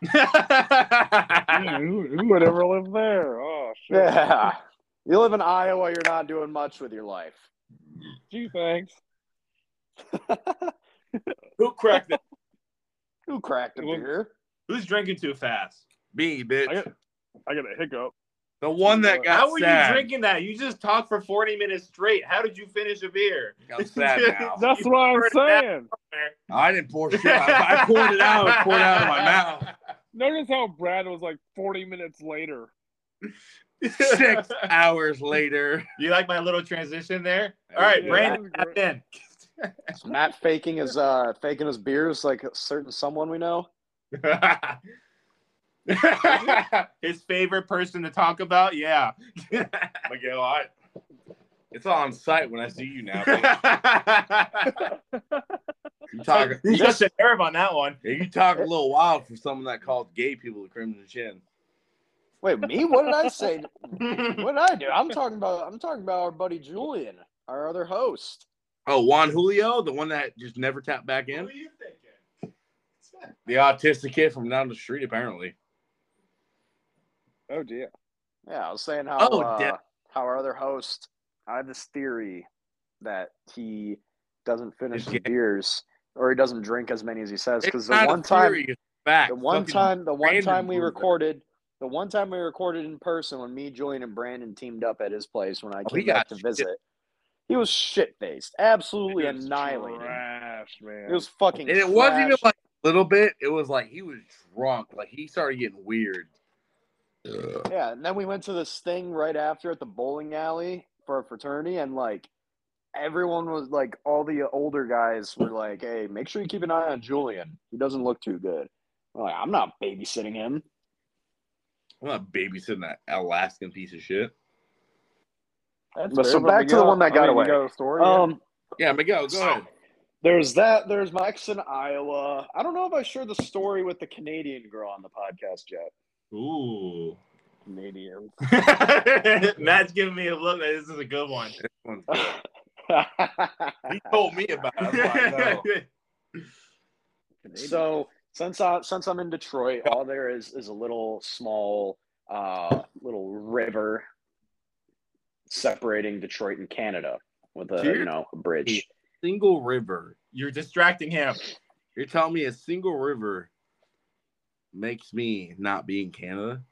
Yeah, who, who would ever live there? Oh shit. Yeah, you live in Iowa, you're not doing much with your life. Gee, thanks. Who cracked that? Who cracked a beer? Who's drinking too fast? Me, bitch. I got, I got a hiccup. the one that got How were sad. you drinking that? You just talked for 40 minutes straight. How did you finish a beer? I'm sad now. That's what I'm poured it out. saying. I didn't pour shit. I, I poured it out. It poured out of my mouth. Notice how Brad was like 40 minutes later. Six hours later. You like my little transition there? All right, Yeah, Brandon, that was great. in. Is Matt faking his uh faking his beers like a certain someone we know. His favorite person to talk about? Yeah. Miguel, I. It's all on site when I see you now. You talk. you You, just a nerve on that one. you talk a little wild for someone that calls gay people the crimson chin. Wait, me? What did I say? What did I do? I'm talking about I'm talking about our buddy Julian, our other host. Oh, Juan Julio, the one that just never tapped back What in. you thinking? The autistic kid from down the street, apparently. Oh dear. Yeah, I was saying how Oh, uh, how our other host. I have this theory that he doesn't finish his beers or he doesn't drink as many as he says. Because It's the one time, theory, it's fact. the one time, the one time we recorded, the one time we recorded in person when me, Julian, and Brandon teamed up at his place when I Oh, back got to shit. visit. He was shit faced, absolutely It annihilated. Trash, man. It was fucking. And it wasn't even like a little bit. It was like he was drunk. Like he started getting weird. Yeah, and then we went to this thing right after at the bowling alley for a fraternity, and like everyone was like, all the older guys were like, "Hey, make sure you keep an eye on Julian. He doesn't look too good." I'm like, I'm not babysitting him. I'm not babysitting that Alaskan piece of shit. That's But so fair, back to the one that I got mean, away. You got a story? yeah? Um, Yeah, Miguel, go ahead. there's that. There's my ex in Iowa. I don't know if I shared the story with the Canadian girl on the podcast yet. Ooh. Canadian. Matt's giving me a look that this is a good one. This one's good. He told me about it. I'm like, no. So since I since I'm in Detroit, all there is is a little small uh little river separating Detroit and Canada with a Here? you know a bridge. Single river. You're distracting him. You're telling me a single river makes me not be in Canada?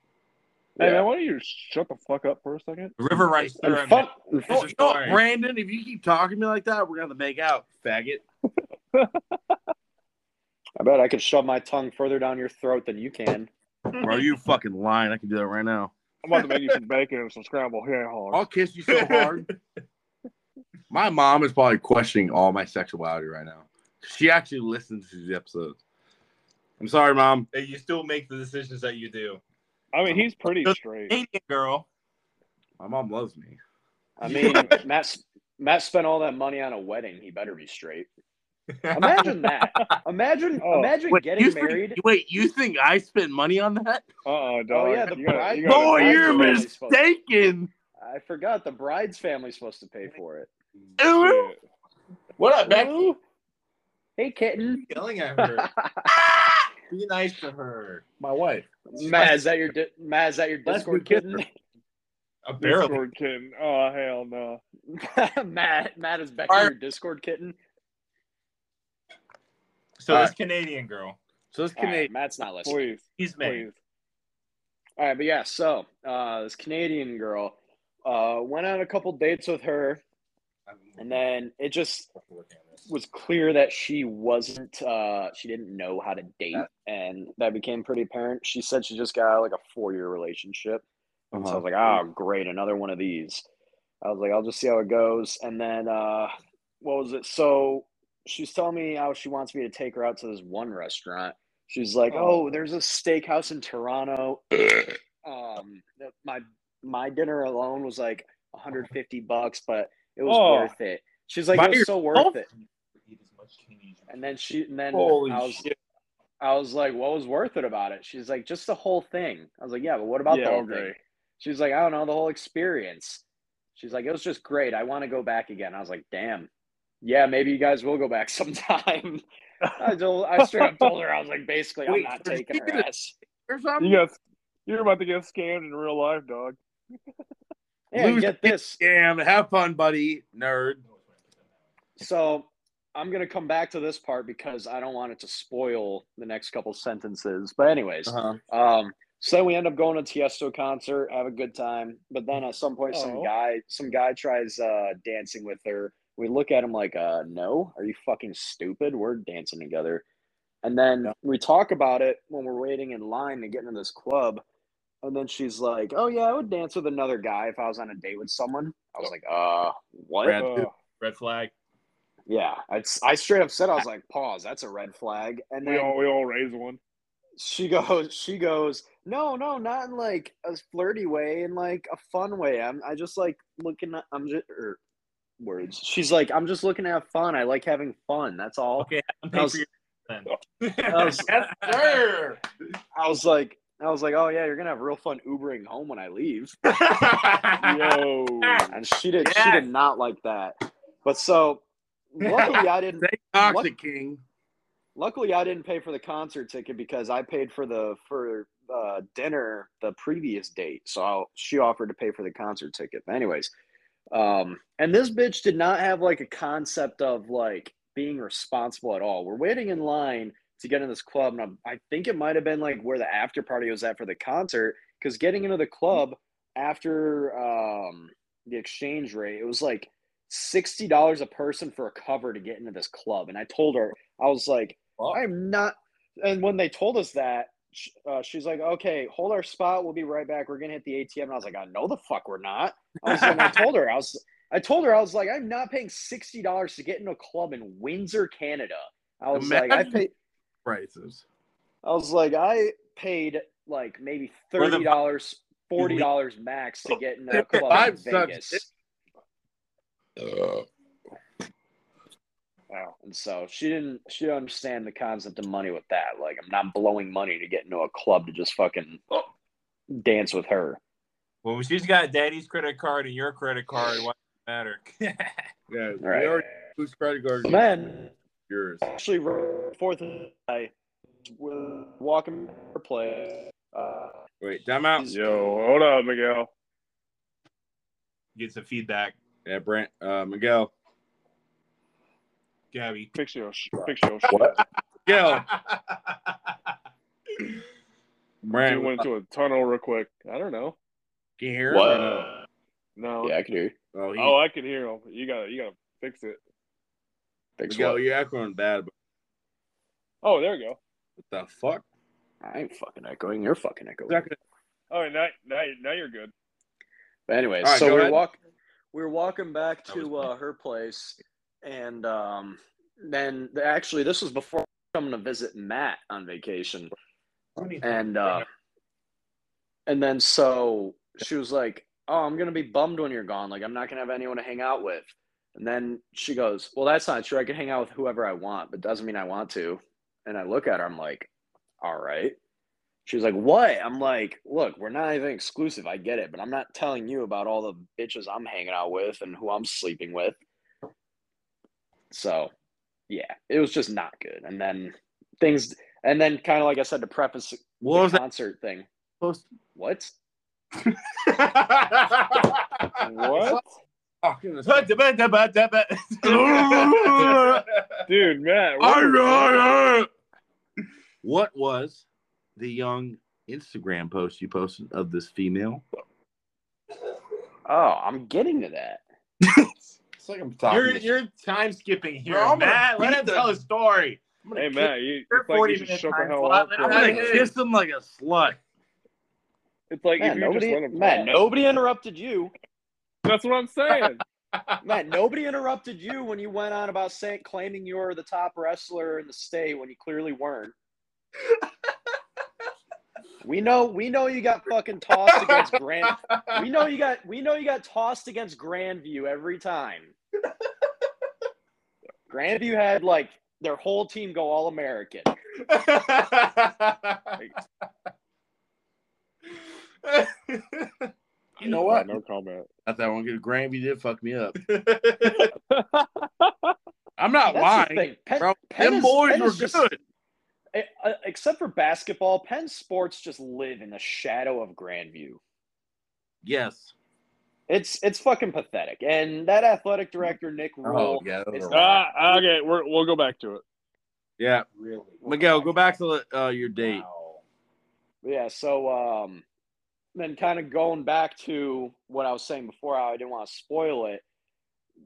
Hey, Yeah. man, why don't you shut the fuck up for a second? The river runs through And him. fun, Oh, It's a you know what, story. Brandon, if you keep talking to me like that, we're gonna have to make out, faggot. I bet I could shove my tongue further down your throat than you can. Bro, you fucking lying. I can do that right now. I'm about to make you some bacon and some scrambled ham I'll kiss you so hard. my mom is probably questioning all my sexuality right now. She actually listens to these episodes. I'm sorry, mom. And you still make the decisions that you do. I mean, he's pretty Good. straight. Canadian girl. My mom loves me. I mean, Matt Matt spent all that money on a wedding. He better be straight. Imagine that. Imagine Oh, imagine Wait, getting you think- married. wait, you think I spent money on that? Uh-uh, dog. Oh, yeah, the You gotta- bride- you gotta- Boy, you're family's supposed- mistaken. I forgot the bride's family's supposed to pay for it. Ooh. What up, Becky? Hey, kitten. Yelling at her. Be nice to her. My wife. Matt, is that your di- Matt? Is that your Discord be kitten? A barrel. Discord kitten. Oh, hell no. Matt, Matt is Becky Fire- your Discord kitten. So All this right. Canadian girl. So this All right, Canadian. Matt's not listening. Please, He's made. please. All right, but yeah, so uh, this Canadian girl uh, went on a couple dates with her, and then it just was clear that she wasn't uh, she didn't know how to date, and that became pretty apparent. She said she just got like a four year relationship. Uh-huh. So I was like, oh, great, another one of these. I was like, I'll just see how it goes. And then, uh, what was it? So she's telling me how she wants me to take her out to this one restaurant. She's like, Oh. "Oh, there's a steakhouse in Toronto. um, my my dinner alone was like 150 bucks, but it was Oh. worth it." She's like, By "It was so worth it." And then she, and then Holy I was, shit. I was like, "What was worth it about it?" She's like, "Just the whole thing." I was like, "Yeah, but what about Yeah, the whole okay. thing?" She's like, "I don't know, the whole experience." She's like, "It was just great. I want to go back again." I was like, "Damn, yeah, maybe you guys will go back sometime." I told, I straight up told her, I was like, basically, Wait, I'm not taking you her gonna- ass. or something. You got you're about to get scammed in real life, dog. Yeah, Lose get this. Scam. Have fun, buddy. Nerd. So I'm gonna come back to this part because I don't want it to spoil the next couple sentences. But anyways, Uh-huh. um, so then we end up going to Tiesto concert, have a good time. But then at some point, some Oh. guy, some guy tries uh, dancing with her. We look at him like, uh, "No, are you fucking stupid? We're dancing together." And then we talk about it when we're waiting in line to get into this club. And then she's like, "Oh yeah, I would dance with another guy if I was on a date with someone." I was like, "Uh, what?" Brad. Uh, Red flag. Yeah, I, I straight up said I was like, pause. That's a red flag. And we then all we all raise one. she goes, she goes, no, no, not in like a flirty way, in like a fun way. I'm, I just like looking. At, I'm just or words. She's like, I'm just looking to have fun. I like having fun. That's all. Okay, I'm paying was- for your then. I was, Yes, sir. I was like, I was like, oh yeah, you're gonna have real fun Ubering home when I leave. Yo. And she did, she did not like that. But so, luckily, I didn't. Stay toxic, King. luckily i didn't pay for the concert ticket because i paid for the for uh, dinner the previous date so I'll, she offered to pay for the concert ticket but anyways um and this bitch did not have like a concept of like being responsible at all we're waiting in line to get in this club and I'm, i think it might have been like where the after party was at for the concert because getting into the club after um the exchange rate it was like $60 a person for a cover to get into this club and i told her i was like I'm not. And when they told us that, uh, she's like, "Okay, hold our spot. We'll be right back. We're gonna hit the ATM." And I was like, "I know the fuck we're not." I was I told her, I was, I told her, I was like, "I'm not paying sixty dollars to get in a club in Windsor, Canada." I was like, "I paid." Prices. I was like, "I paid like maybe thirty dollars, forty dollars max to get in a club in Five sucks. Vegas." Wow. And so she didn't she didn't understand the concept of money with that. Like I'm not blowing money to get into a club to just fucking dance with her. Well, she's got daddy's credit card and your credit card, what matter? Yeah, we Right. already whose credit card is Then yours. actually right fourth I was walking her play. Uh, Wait, time out. Yo, hold up, Miguel. Get some feedback, Yeah, Brent, uh, Miguel. Gabby. Fix your sh- fix your shit. What? Miguel. Dude Brent, went into a tunnel real quick. I don't know. can you hear? What? Or no? No. yeah, I can hear you. Oh, he, Oh, I can hear him. You gotta you gotta fix it. Thanks Miguel, what? you're echoing bad. But Oh, there we go. what the fuck? I ain't fucking echoing. You're fucking echoing. Second- Oh, now now, now you're good. But anyways, All right, so go we're ahead. walk we were walking back to uh, her place, and um, then actually this was before coming to visit Matt on vacation. and uh and then so she was like oh i'm gonna be bummed when you're gone. Like i'm not gonna have anyone to hang out with. And then she goes well that's not true. I can hang out with whoever i want but doesn't mean i want to. And i look at her i'm like all right. She was like what? I'm like look we're not even exclusive. I get it but i'm not telling you about all the bitches i'm hanging out with and who i'm sleeping with so yeah it was just not good and then things and then kind of like i said to preface What the was that concert thing. supposed What? What? to oh, Dude, Matt. What What was the young Instagram post you posted of this female? Oh, I'm getting to that. It's like I'm talking. You're you're time skipping here, Bro, I'm Matt. Let beat him the- tell a story. Hey kiss- Matt, you, You're it's like 40 you should minutes shut the time hell slot. up. Let for him a I'm gonna minute. kiss him like a slut. It's like Matt, if you nobody, just let him Matt, nobody interrupted you. That's what I'm saying. Matt, nobody interrupted you when you went on about saying claiming you were the top wrestler in the state when you clearly weren't. We know we know you got fucking tossed against Grand we know you got we know you got tossed against Grandview every time. Grandview had like their whole team go all American. You know what? No comment. Not that one. Because Grandview did fuck me up. I'm not That's lying, thing. Penn, bro. Penn Them is- boys Penn were just- good. eh, uh, except for basketball, Penn sports just live in the shadow of Grandview. Yes. It's it's fucking pathetic. And that athletic director Nick Rule. Oh yeah. those it's are- not- Ah, okay, we're, we'll go back to it. yeah. Really? Miguel, go back to uh, your date. Wow. Yeah, so um then kind of going back to what I was saying before, how I didn't want to spoil it.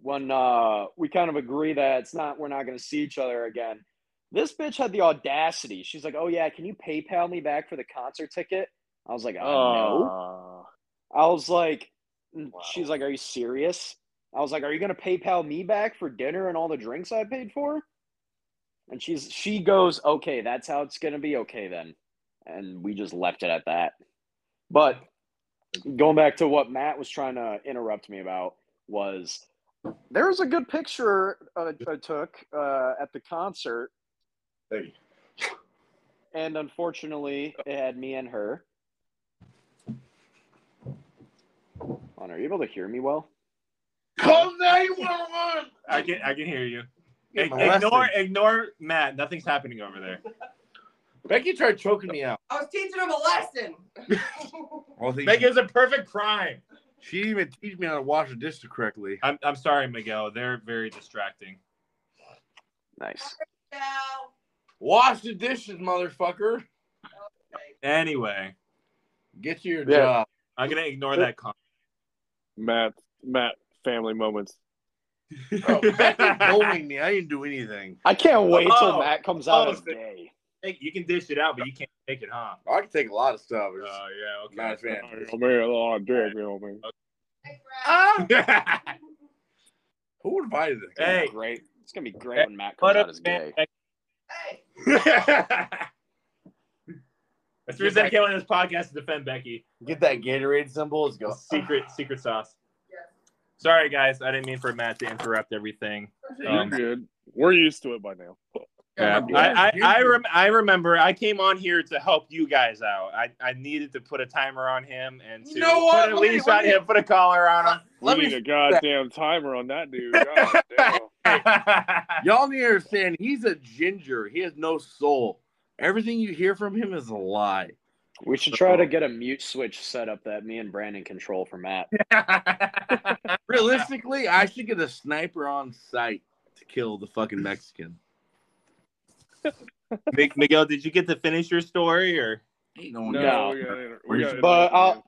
When uh we kind of agree that it's not we're not gonna see each other again. This bitch had the audacity. She's like, Oh yeah, can you PayPal me back for the concert ticket? I was like, oh no. Uh, I was like Wow. she's like, Are you serious? I was like, Are you gonna PayPal me back for dinner and all the drinks I paid for? And she's she goes, Okay, that's how it's gonna be, okay then. And we just left it at that. But going back to what Matt was trying to interrupt me about was there was a good picture uh, I took uh, at the concert, Hey. and unfortunately, it had me and her. On, are you able to hear me well? Call 911. I can I can hear you. Get Ig- molested. Ignore ignore Matt. Nothing's happening over there. Becky tried choking me out. I was teaching him a lesson. I think Meg is a perfect crime. she didn't even teach me how to wash a dish correctly. I'm I'm sorry, Miguel. They're very distracting. Nice. now. Wash the dishes, motherfucker. Anyway, Get to your Yeah. job. I'm gonna ignore that comment. Matt, Matt, family moments. Bro, Becky bullying me. I didn't do anything. I can't wait till Oh, Matt comes out oh, as gay. Hey, you can dish it out, but you can't take it, huh? I can take a lot of stuff. Oh yeah, Not a okay. fan. Oh, man, oh, dick, you know, man. Hey, Brad. Ah! Who invited this? guy? Hey. Great. It's gonna be great Hey, when Matt what comes up, out as gay. Hey. As soon as I came on this podcast to defend Becky, Get that Gatorade symbol. Let's go. secret secret sauce. Yes. Sorry guys, I didn't mean for Matt to interrupt everything. You're Um, good. We're used to it by now. Yeah, I I, I, rem- I remember I came on here to help you guys out. I, I needed to put a timer on him and to You know what? put a Let leash let on me- him, put a collar on Let we me need a goddamn timer on that dude. God Y'all need to understand. He's a ginger. He has no soul. Everything you hear from him is a lie. We should try to get a mute switch set up that me and Brandon control for Matt. Realistically, I should get a sniper on site to kill the fucking Mexican. Miguel, did you get to finish your story or? Ain't no one. No, No. we got, we got But I'll,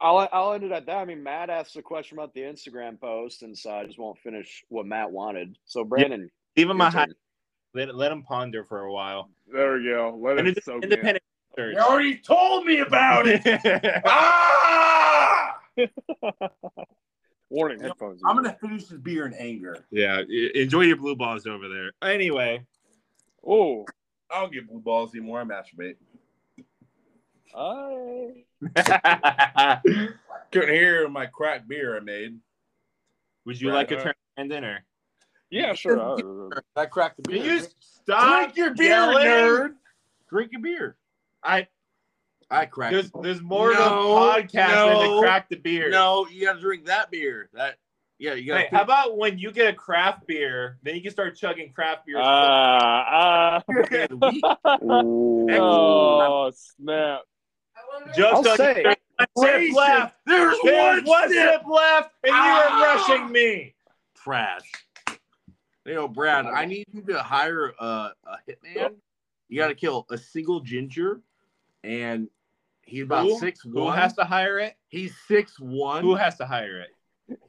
I'll I'll end it at that. I mean, Matt asked a question about the Instagram post, and so I just won't finish what Matt wanted. So Brandon, Leave him your a high. Turn. Let, let him ponder for a while. there we go. Let An it ind- soak in. independent search. already told me about it. ah! Warning headphones. I'm gonna finish this beer in anger. yeah, enjoy your blue balls over there. Anyway, Oh, I don't get blue balls anymore. I masturbate. I. Couldn't hear my cracked beer I made. would you Right, like a uh, turn Brandon or? Yeah, sure. uh, I cracked the beer. Can you stop Drink your beer, yelling? nerd. Drink your beer. I I cracked. there's there's more No, to a podcast than no, to crack the beer. No, you got to drink that beer. That yeah, you got. Hey, how about when you get a craft beer, then you can start chugging craft beer. Ah, ah. Ooh. Oh, snap. Just I'll on- say- there's one sip left. There's There's one, one sip. sip left, and you Ah! are rushing me. Trash. Hey, yo, Brad, I need you to hire a, a hitman. You got to kill a single ginger, and he's about Who? six Who one. has to hire it? He's six one. Who has to hire it?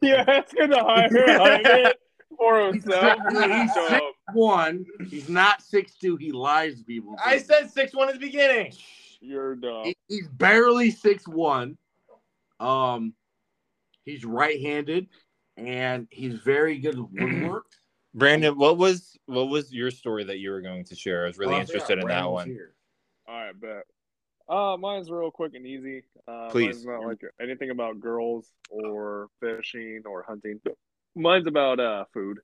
Yeah, it's gonna hire it for He's himself. six- he's six one. He's not six two. He lies to people. I said six one at the beginning. You're dumb. He- he's barely six one. Um, he's right-handed, and he's very good with woodwork. Brandon, what was what was your story that you were going to share? I was really Oh, interested forgot in that one. here. All right, bet. Uh, mine's real quick and easy. Uh, Please. Mine's not like anything about girls or fishing or hunting. Mine's about uh food.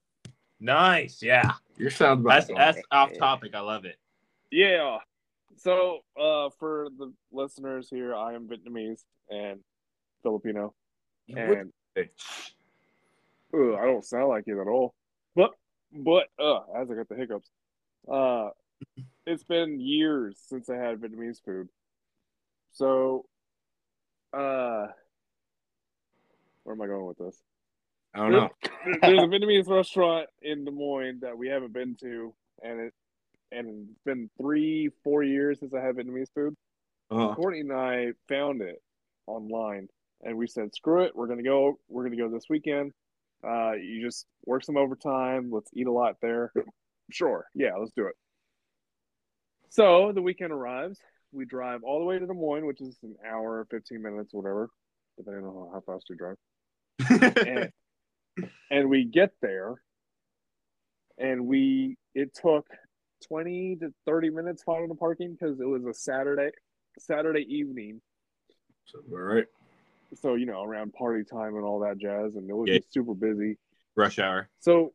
Nice. Yeah. Your sounds about That's that's off topic. I love it. Yeah. So, uh, for the listeners here, I am Vietnamese and Filipino, and Ugh, I don't sound like it at all. But, but, uh, as I got the hiccups, uh, it's been years since I had Vietnamese food. So, uh, where am I going with this? I don't know. There's a Vietnamese restaurant in Des Moines that we haven't been to, and it and it's been three, four years since I had Vietnamese food. Uh-huh. Courtney and I found it online, and we said, "Screw it, we're gonna go. We're gonna go this weekend. Uh, you just work some overtime. Let's eat a lot there. Sure, yeah, let's do it." So the weekend arrives. We drive all the way to Des Moines, which is an hour, fifteen minutes, whatever, depending on how fast you drive. And, and we get there, and we it took twenty to thirty minutes finding the parking because it was a Saturday Saturday evening. So, all right. So you know around party time and all that jazz, and it was Yeah. just super busy. Rush hour. So.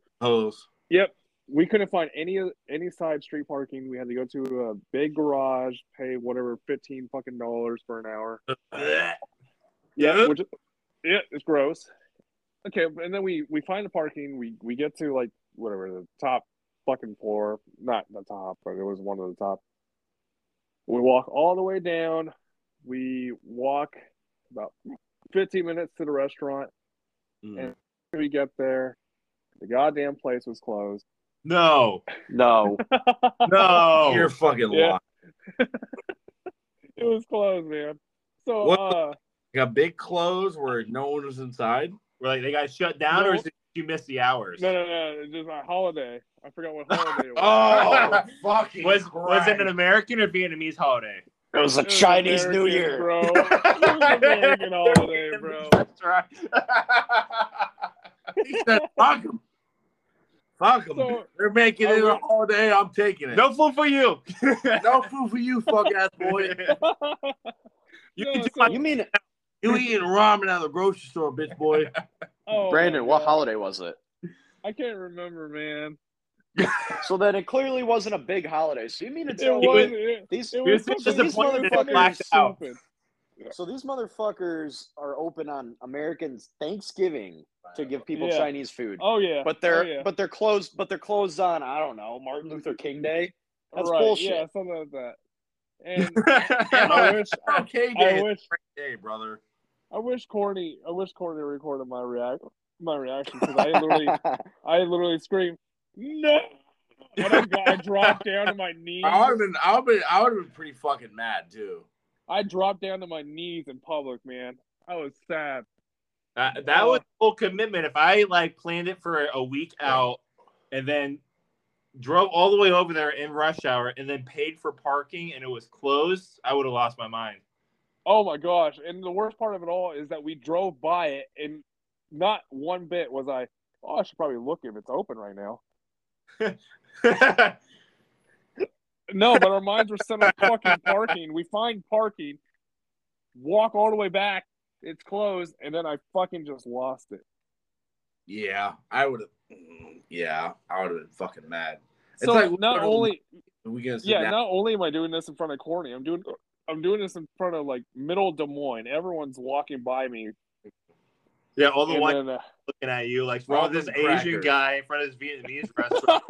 Yep. We couldn't find any any side street parking. We had to go to a big garage, pay whatever fifteen fucking dollars for an hour. Uh, yeah, uh. which yeah, it's gross. Okay, and then we we find the parking. We we get to like whatever the top fucking floor, not the top, but it was one of the top. We walk all the way down. We walk about fifteen minutes to the restaurant. Mm. We get there. The goddamn place was closed. No. No. No. You're fucking Yeah. lying. It was closed, man. So What? uh Like a big close where no one was inside. Were like they got shut down, or No. did you miss the hours? no no no, it's just a holiday. I forgot what holiday it was. Oh, fucking Was was it an American or Vietnamese holiday? It was a It was Chinese New American, Year. bro. It was American holiday, bro. That's right. He said, fuck them. Fuck them. So- They're making it Oh, a holiday. I'm taking it. no food for you. no food for you, fuck ass boy. You No, can do so- You mean You eating ramen out of the grocery store, bitch boy. oh, Brandon? What holiday was it? I can't remember, man. So then it clearly wasn't a big holiday. So you mean to It tell me these? it was was just fucking- these disappointed these that it blacked out. stupid. So these motherfuckers are open on Americans Thanksgiving to give people Yeah. Chinese food, Oh yeah, but they're oh, yeah. but they're closed. But they're closed on I don't know Martin Luther King Day. That's right, bullshit. Yeah, something like that. And I wish, okay, I day. wish, Hey, brother. I wish Courtney, I wish Courtney recorded my react, my reaction because I literally, I literally screamed, "No!" And I, I dropped down to my knees. I would have been. I would been. I would have been pretty fucking mad too. I dropped down to my knees in public, man. I was sad. Uh, that was full commitment. If I like planned it for a week out and then drove all the way over there in rush hour and then paid for parking and it was closed, I would have lost my mind. Oh my gosh! And the worst part of it all is that we drove by it, and not one bit was I. Oh, I should probably look if it's open right now. No, but our minds were set on fucking parking. We find parking, walk all the way back, it's closed, and then I fucking just lost it. Yeah, I would have. Mm, yeah, I would have been fucking mad. It's So like not only we gonna yeah, down. not only am I doing this in front of Courtney, I'm doing I'm doing this in front of like middle Des Moines. Everyone's walking by me, yeah, all the and white then, uh, looking at you like, Ramen oh, this Asian guy in front of his Vietnamese restaurant.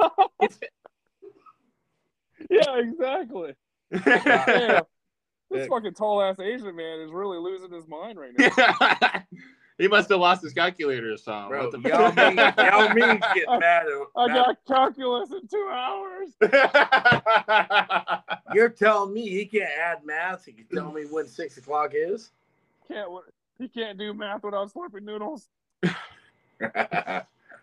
yeah, exactly. Damn, this fucking tall ass Asian man is really losing his mind right now. he must have lost his calculator or something. Bro, What the Yao Ming, fuck? Yao Ming's getting mad. I At, got calculus in two hours. You're telling me he can't add math? He can tell me when six o'clock is? Can't he can't do math without slurping noodles.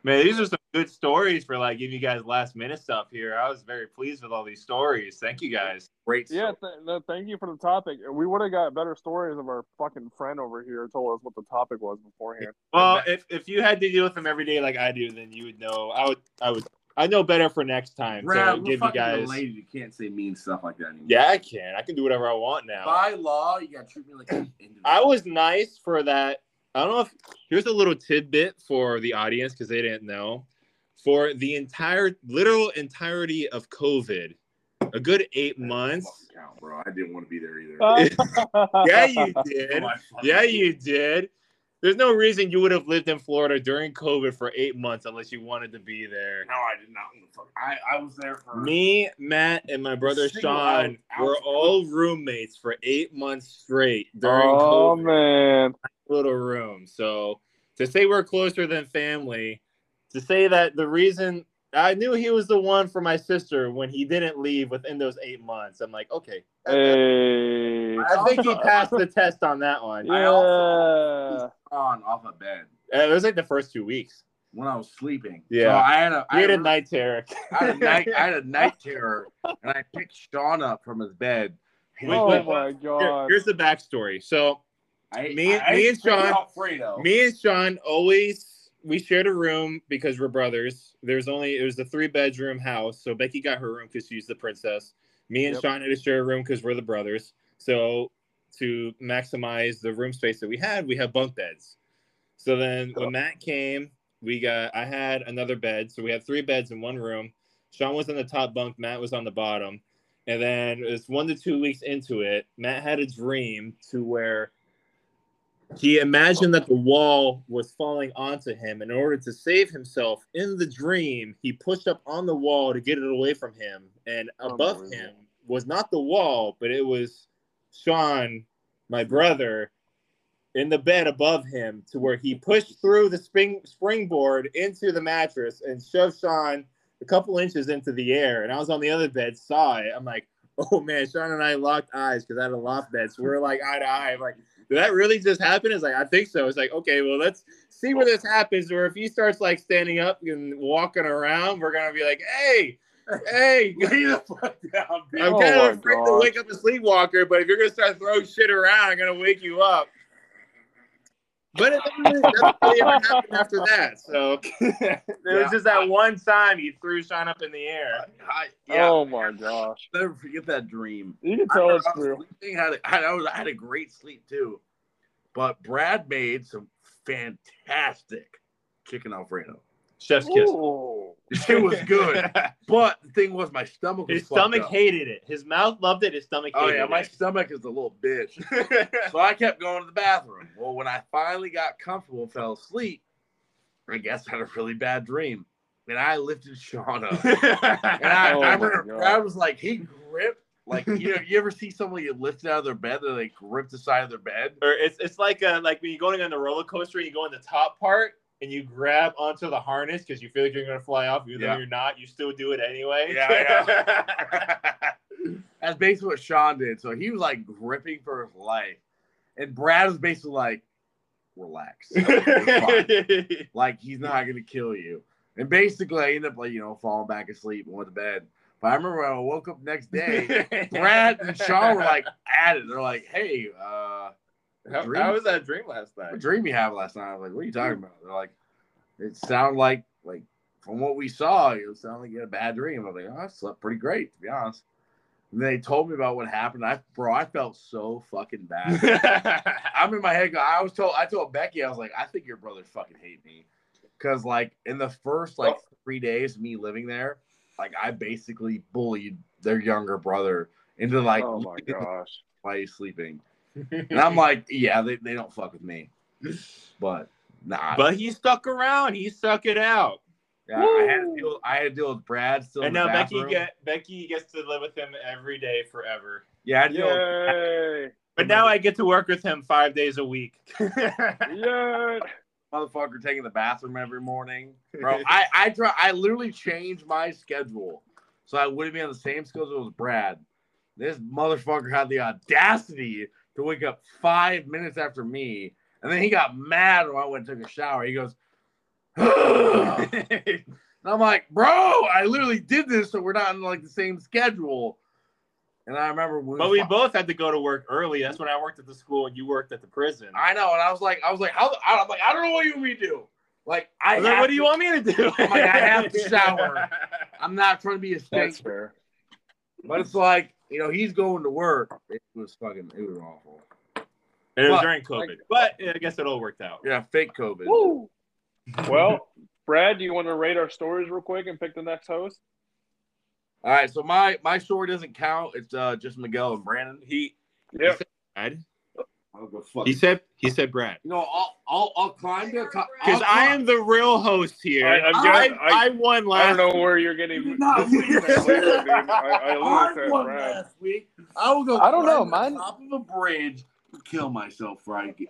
Man, these are some good stories for like giving you guys last minute stuff here. I was very pleased with all these stories. Thank you guys. Great. Yeah, story. th- thank you for the topic. We would have got better stories if our fucking friend over here told us what the topic was beforehand. Well, if, if you had to deal with them every day like I do, then you would know. I would I would I know better for next time Brad, to we're give you guys. related. You can't say mean stuff like that anymore. Yeah, I can. I can do whatever I want now. By law, you gotta treat me like an individual. I was nice for that. I don't know if here's a little tidbit for the audience because they didn't know. For the entire literal entirety of COVID, a good eight That months. count, bro. I didn't want to be there either. Uh, yeah, you oh, did. Oh, Yeah, you did. There's no reason you would have lived in Florida during COVID for eight months unless you wanted to be there. No, I did not. I, I was there for. Me, Matt, and my brother Sean out- were out- all roommates for eight months straight during oh COVID. man. little room. So to say we're closer than family, to say that the reason I knew he was the one for my sister when he didn't leave within those eight months. I'm like, okay, Hey. I think he passed the test on that one. I Yeah. also- on off of bed It was like the first two weeks. when I was sleeping. Yeah. So I had a, I had had a a, night terror. I had a night I had a night terror, and I picked Sean up from his bed. Oh wait, my Here- god. here's the backstory. So I, Me- I, me I and picked Sean- me and Sean always we shared a room because we're brothers. There's only it was a three bedroom house, so Becky got her room because she's the princess. Me and Yep. Sean had to share a room because we're the brothers. So to maximize the room space that we had, we have bunk beds. So then when Matt came, we got I had another bed, so we had three beds in one room. Sean was on the top bunk, Matt was on the bottom. And then it was one to two weeks into it, Matt had a dream to where he imagined that the wall was falling onto him. In order to save himself in the dream, he pushed up on the wall to get it away from him. And above Unbelievable. him was not the wall, but it was Sean, my brother, in the bed above him to where he pushed through the spring springboard into the mattress and shoved Sean a couple inches into the air. And I was on the other bed, saw it. I'm like, oh man, Sean and I locked eyes because I had a loft bed. So we're like eye to eye. I'm like, did that really just happen? It's like, I think so. It's like, okay, well, let's see where this happens. Or if he starts like standing up and walking around, we're gonna be like, hey, hey, Lay the fuck down, bitch. I'm Oh kind my of afraid to oh wake up a sleepwalker, but if you're gonna start throwing shit around, I'm gonna wake you up. But it doesn't really, doesn't really ever happen after that. So it was just that one time he threw Sean up in the air. I, yeah, Oh my gosh. never forget that dream. You can tell remember it's I was true. had a, I, was, I had a great sleep too, but Brad made some fantastic chicken alfredo. Chef's kiss. Ooh. It was good, but the thing was my stomach was His stomach up. hated it. His mouth loved it. His stomach Oh hated yeah, my it. stomach is a little bitch. so I kept going to the bathroom. Well, when I finally got comfortable and fell asleep, I guess I had a really bad dream. And I lifted Sean up. And I, Oh I remember God. Brad was like, he gripped, like, you know, you ever see somebody get lifted out of their bed, they like grip the side of their bed? or it's it's like uh like when you're going on the roller coaster, and you go in the top part and you grab onto the harness because you feel like you're gonna fly off, even Yeah. though you're not. You still do it anyway. Yeah, That's basically what Sean did. So he was like gripping for his life. And Brad was basically like, relax. It's like he's not gonna kill you. And basically, I ended up like you know falling back asleep and went to bed. But I remember when I woke up next day, Brad and Sean were like at it. They're like, "Hey, uh, How, how was that dream last what night? dream you have last night?" I was like, "What are you talking about?" They're like, "It sounded like like from what we saw, it sounded like you had a bad dream." I was like, "Oh, I slept pretty great, to be honest." And they told me about what happened. I bro, I felt so fucking bad. I'm in my head. I was told. I told Becky. I was like, I think your brothers fucking hate me, because like in the first like oh. three days of me living there, like I basically bullied their younger brother into like oh my gosh. why sleeping, and I'm like, yeah, they, they don't fuck with me, but nah. but he stuck around. He stuck it out. yeah, I had to deal. I had to deal with Brad still. and in the now Becky get Becky gets to live with him every day forever. Yeah, I had to deal Yay. But now I get to work with him five days a week. Yay. motherfucker taking the bathroom every morning, bro. I I try. I literally changed my schedule so I wouldn't be on the same schedule as Brad. This motherfucker had the audacity to wake up five minutes after me, and then he got mad when I went and took a shower. He goes, and I'm like, bro, I literally did this so we're not in like the same schedule. And I remember when but we both had to go to work early. That's when I worked at the school and you worked at the prison. I know, and I was like, I was like, how? I'm like, I don't know what you want me to do. Like I, I like, have what do you want me to do? I'm like, I have to shower. I'm not trying to be a stinker, but it's like you know he's going to work. It was fucking. It was awful. It was But- during COVID, but I guess it all worked out. Yeah, fake COVID. Woo. Well, Brad, do you want to rate our stories real quick and pick the next host? All right, so my my story doesn't count. It's uh just Miguel and Brandon. He Yep. Brad. I'll go fuck. He said he said Brad. you know, I'll I'll I'll climb the top Because I am the real host here. I- I'm I. I, I- won last. I don't know where you're getting. Not this me. translation, dude. I, I I literally said won Brad. last week. I will go. I don't know, climb mine- the Top of a bridge, kill myself before I get.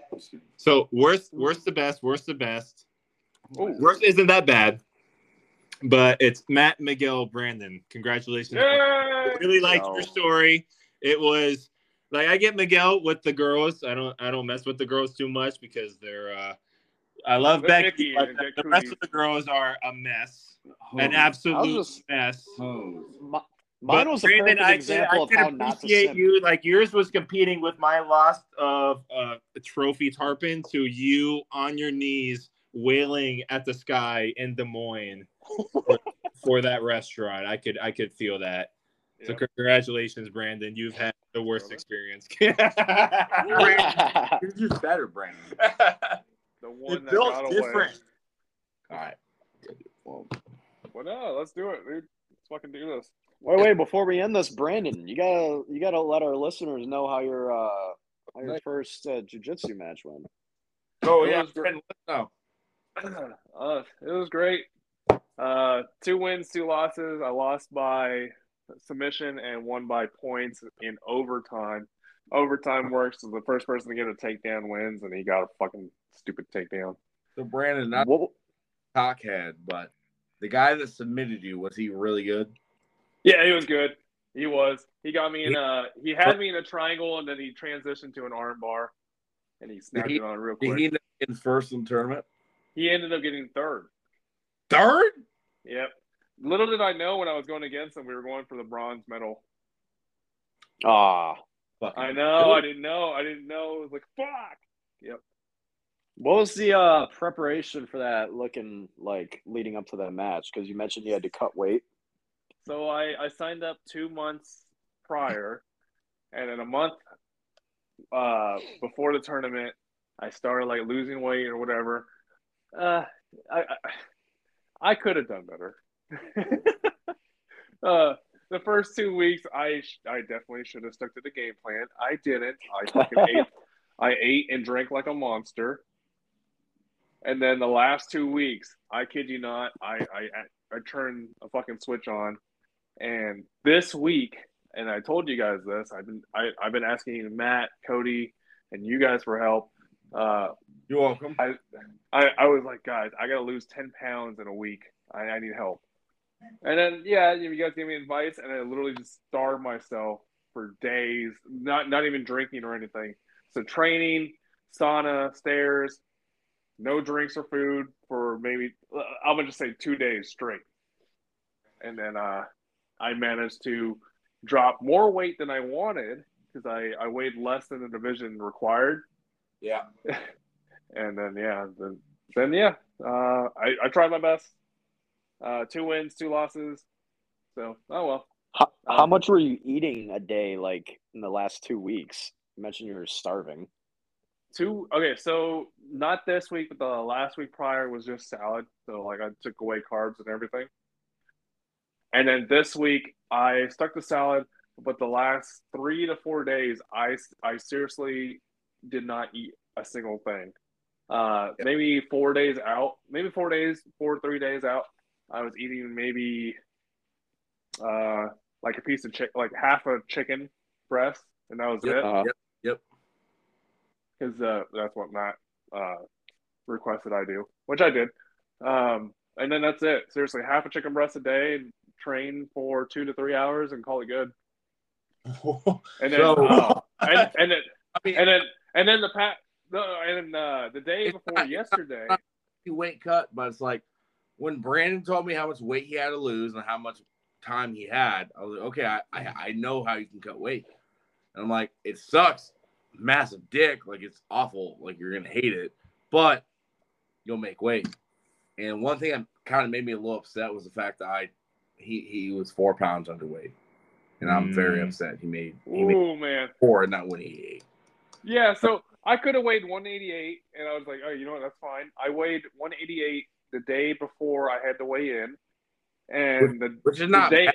So worst, worst the best, worst the best. Ooh. Worst isn't that bad, but it's Matt, Miguel, Brandon. Congratulations! Yay! Really liked No. your story. It was like I get Miguel with the girls. I don't I don't mess with the girls too much because they're. uh I love They're Becky, but the, the rest of the girls are a mess, an absolute just- mess. Hose. Mi- Mine But was a Brandon, perfect I example could, of how could not to appreciate simp. you. Like yours was competing with my loss of uh, a trophy tarpon to you on your knees wailing at the sky in Des Moines for, for that restaurant. I could I could feel that. So congratulations, Brandon. You've had the worst experience. You're just better, Brandon. The one it that built got away. different. All right. Well, Well, no, let's do it, dude. Let's fucking do this. Wait, wait, before we end this, Brandon, you gotta you gotta let our listeners know how your uh how your first uh, jujitsu match went. oh It yeah. was great. No. uh, it was great. Uh, two wins, two losses. I lost by submission and won by points in overtime. Overtime works. So the first person to get a takedown wins, and he got a fucking stupid takedown. So Brandon, not What, cockhead, but the guy that submitted you was he really good? Yeah, he was good. He was. He got me in a. He had me in a triangle, and then he transitioned to an arm bar, and he snapped he- it on real quick. he He, end up in first in the tournament? He ended up getting third. Third? Yep. Little did I know when I was going against him, we were going for the bronze medal. ah, I know. good. I didn't know. I didn't know. It was like fuck. Yep. what was the uh preparation for that looking like leading up to that match? Because you mentioned you had to cut weight. So I I signed up two months prior, and in a month uh before the tournament, I started like losing weight or whatever. Uh, I I, I could have done better. uh, the first two weeks, I sh- I definitely should have stuck to the game plan. I didn't. I fucking ate. I ate and drank like a monster. And then the last two weeks, I kid you not, I I I turned a fucking switch on, and this week, and I told you guys this. I've been I, I've been asking Matt, Cody, and you guys for help. Uh, You're welcome. I, I I was like, guys, I gotta lose ten pounds in a week. I, I need help. And then yeah, you guys gave me advice, and I literally just starved myself for days, not not even drinking or anything. So training, sauna, stairs, no drinks or food for maybe I'm gonna just say two days straight. And then uh, I managed to drop more weight than I wanted because I, I weighed less than the division required. Yeah. And then yeah, then then yeah, uh, I I tried my best. Uh, two wins, two losses. So oh well. How, how Um, much were you eating a day like in the last two weeks? You mentioned you were starving. Two okay, so not this week, but the last week prior was just salad. So like I took away carbs and everything. And then this week I stuck to salad, but the last three to four days I I seriously did not eat a single thing. Uh, maybe four days out, maybe four days, four three days out. I was eating maybe uh like a piece of chick, like half a chicken breast, and that was Yep. it Uh, Yep. because uh, that's what Matt uh, requested I do, which I did. Um, and then that's it. Seriously, half a chicken breast a day, train for two to three hours, and call it good. And then, So- uh, and, and then, I mean, and then, and then the pat, no, and uh, the day before not- yesterday. weight cut, but it's like when Brandon told me how much weight he had to lose and how much time he had, I was like, okay, I, I, I know how you can cut weight. And I'm like, it sucks. Massive dick. Like, it's awful. Like, you're going to hate it, but you'll make weight. And one thing that kind of made me a little upset was the fact that I he he was four pounds underweight, and I'm very Mm. upset. He made he made Ooh man. four and not one eighty eight. Yeah, so I could have weighed 188, and I was like, oh, you know what? That's fine. I weighed 188 the day before I had to weigh in, and the, Which is the not day. bad.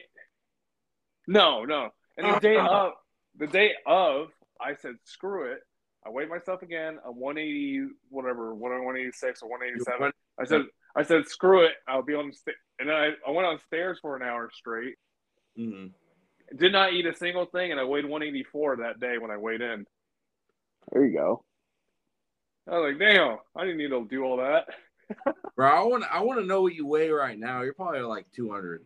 No, no, and the day of the day of, I said, screw it. I weighed myself again. I'm 180, whatever, 186 or 187. I said, I said, screw it. I'll be on the sta- and then I, I went on stairs for an hour straight. Mm-hmm. Did not eat a single thing, and I weighed 184 that day when I weighed in. There you go. I was like, damn, I didn't need to do all that. Bro, I want I want to know what you weigh right now. You're probably like two hundred.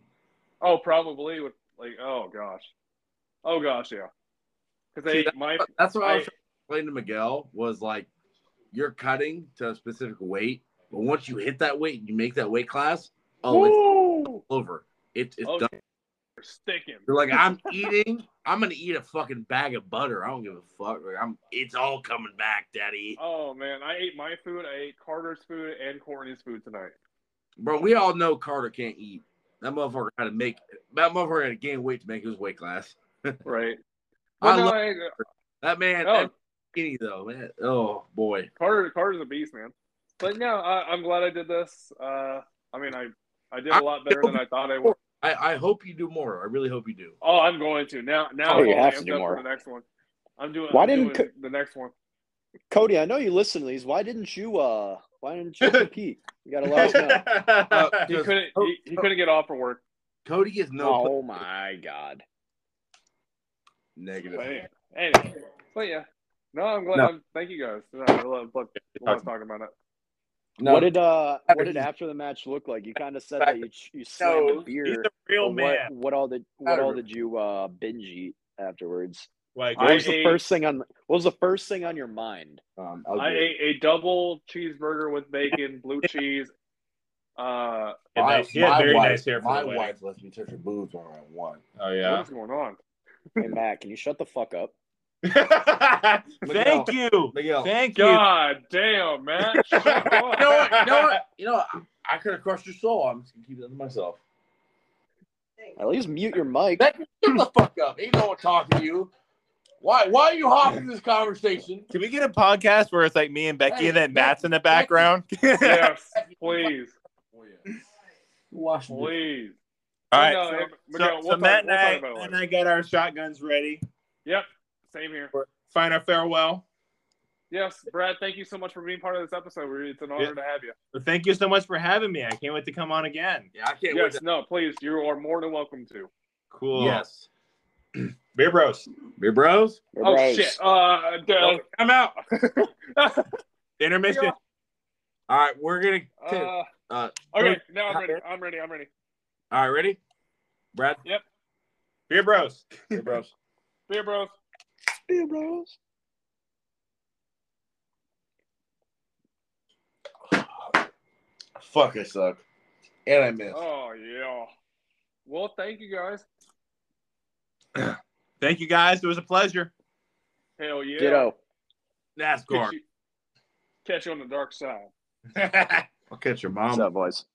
Oh, probably with like, oh gosh, oh gosh, yeah. Because See, they my That's what I, was I- trying to to Miguel was like you're cutting to a specific weight, but once you hit that weight, you make that weight class. Oh, it's over. It's it's Oh, done. You're sticking. You're like I'm eating. I'm gonna eat a fucking bag of butter. I don't give a fuck. Like, I'm. It's all coming back, Daddy. Oh man, I ate my food. I ate Carter's food and Courtney's food tonight. Bro, we all know Carter can't eat. That motherfucker had to make. That motherfucker had to gain weight to make his weight class. Right. I no, love I, that man. Oh. that skinny though, man. Oh boy. Carter Carter's a beast, man. But no, I, I'm glad I did this. Uh, I mean, I I did a lot better than I thought I would. I, I hope you do more. I really hope you do. Oh, I'm going to now. Now Oh, you have to do more. for the next one. I'm doing. Why I'm didn't doing the next one? Cody, I know you listen to these. Why didn't you uh why didn't you compete? You gotta let us know. He couldn't. He, he couldn't get off for work. Cody is no oh my god. negative. But anyway, anyway, but yeah. No, I'm glad. No. I'm, thank you guys. I love, love, love talking about it. No, What did uh what did after the match look like? You kind of said that you you slammed No, a beer. He's a real but what, man. what all did what all did you uh binge eat afterwards? Like, What I was the first thing on what was the first thing on your mind? um, I'll I do it. ate a double cheeseburger with bacon, blue cheese. Uh, Yeah, My- nice. He had my very wife- nice hair My wife lets me touch her boobs when I want. oh yeah. What's going on? Hey Matt, can you shut the fuck up? Thank you. Miguel, Thank you. God damn, man! You know what? You know what? You know what? I could have crushed your soul. I'm just gonna keep that to myself. At least mute your mic. Becky, shut the fuck up. Ain't no one talking to you. Why? Why are you hopping this conversation? Can we get a podcast where it's like me and Becky and then Matt's in the background? Yes, please, Oh, yeah. Wash the- please. All right. No, so, so- Miguel, so we'll talk- Matt and we'll talk I, about and. I got our shotguns ready. Yep, same here. Final farewell. Yes, Brad. Thank you so much for being part of this episode. It's an honor Yeah. to have you. Well, thank you so much for having me. I can't wait to come on again. Yeah, I can't Yes, wait. no, please. You are more than welcome to. To... Cool. Yes. Beer Bros. Beer bros. Oh Bros. shit! Uh, duh. I'm out. Intermission. All right, we're gonna. uh, Uh, okay, now I'm ready. I'm ready. I'm ready. all right, ready? Brad. Yep. Beer Bros. Beer bros. Beer bros. Beer bros. Fuck, I suck. And I missed. Oh yeah. Well, thank you guys. Thank you guys. It was a pleasure. Hell yeah. Ditto. NASCAR. Catch you, catch you on the dark side. I'll catch your mom. What's up, boys?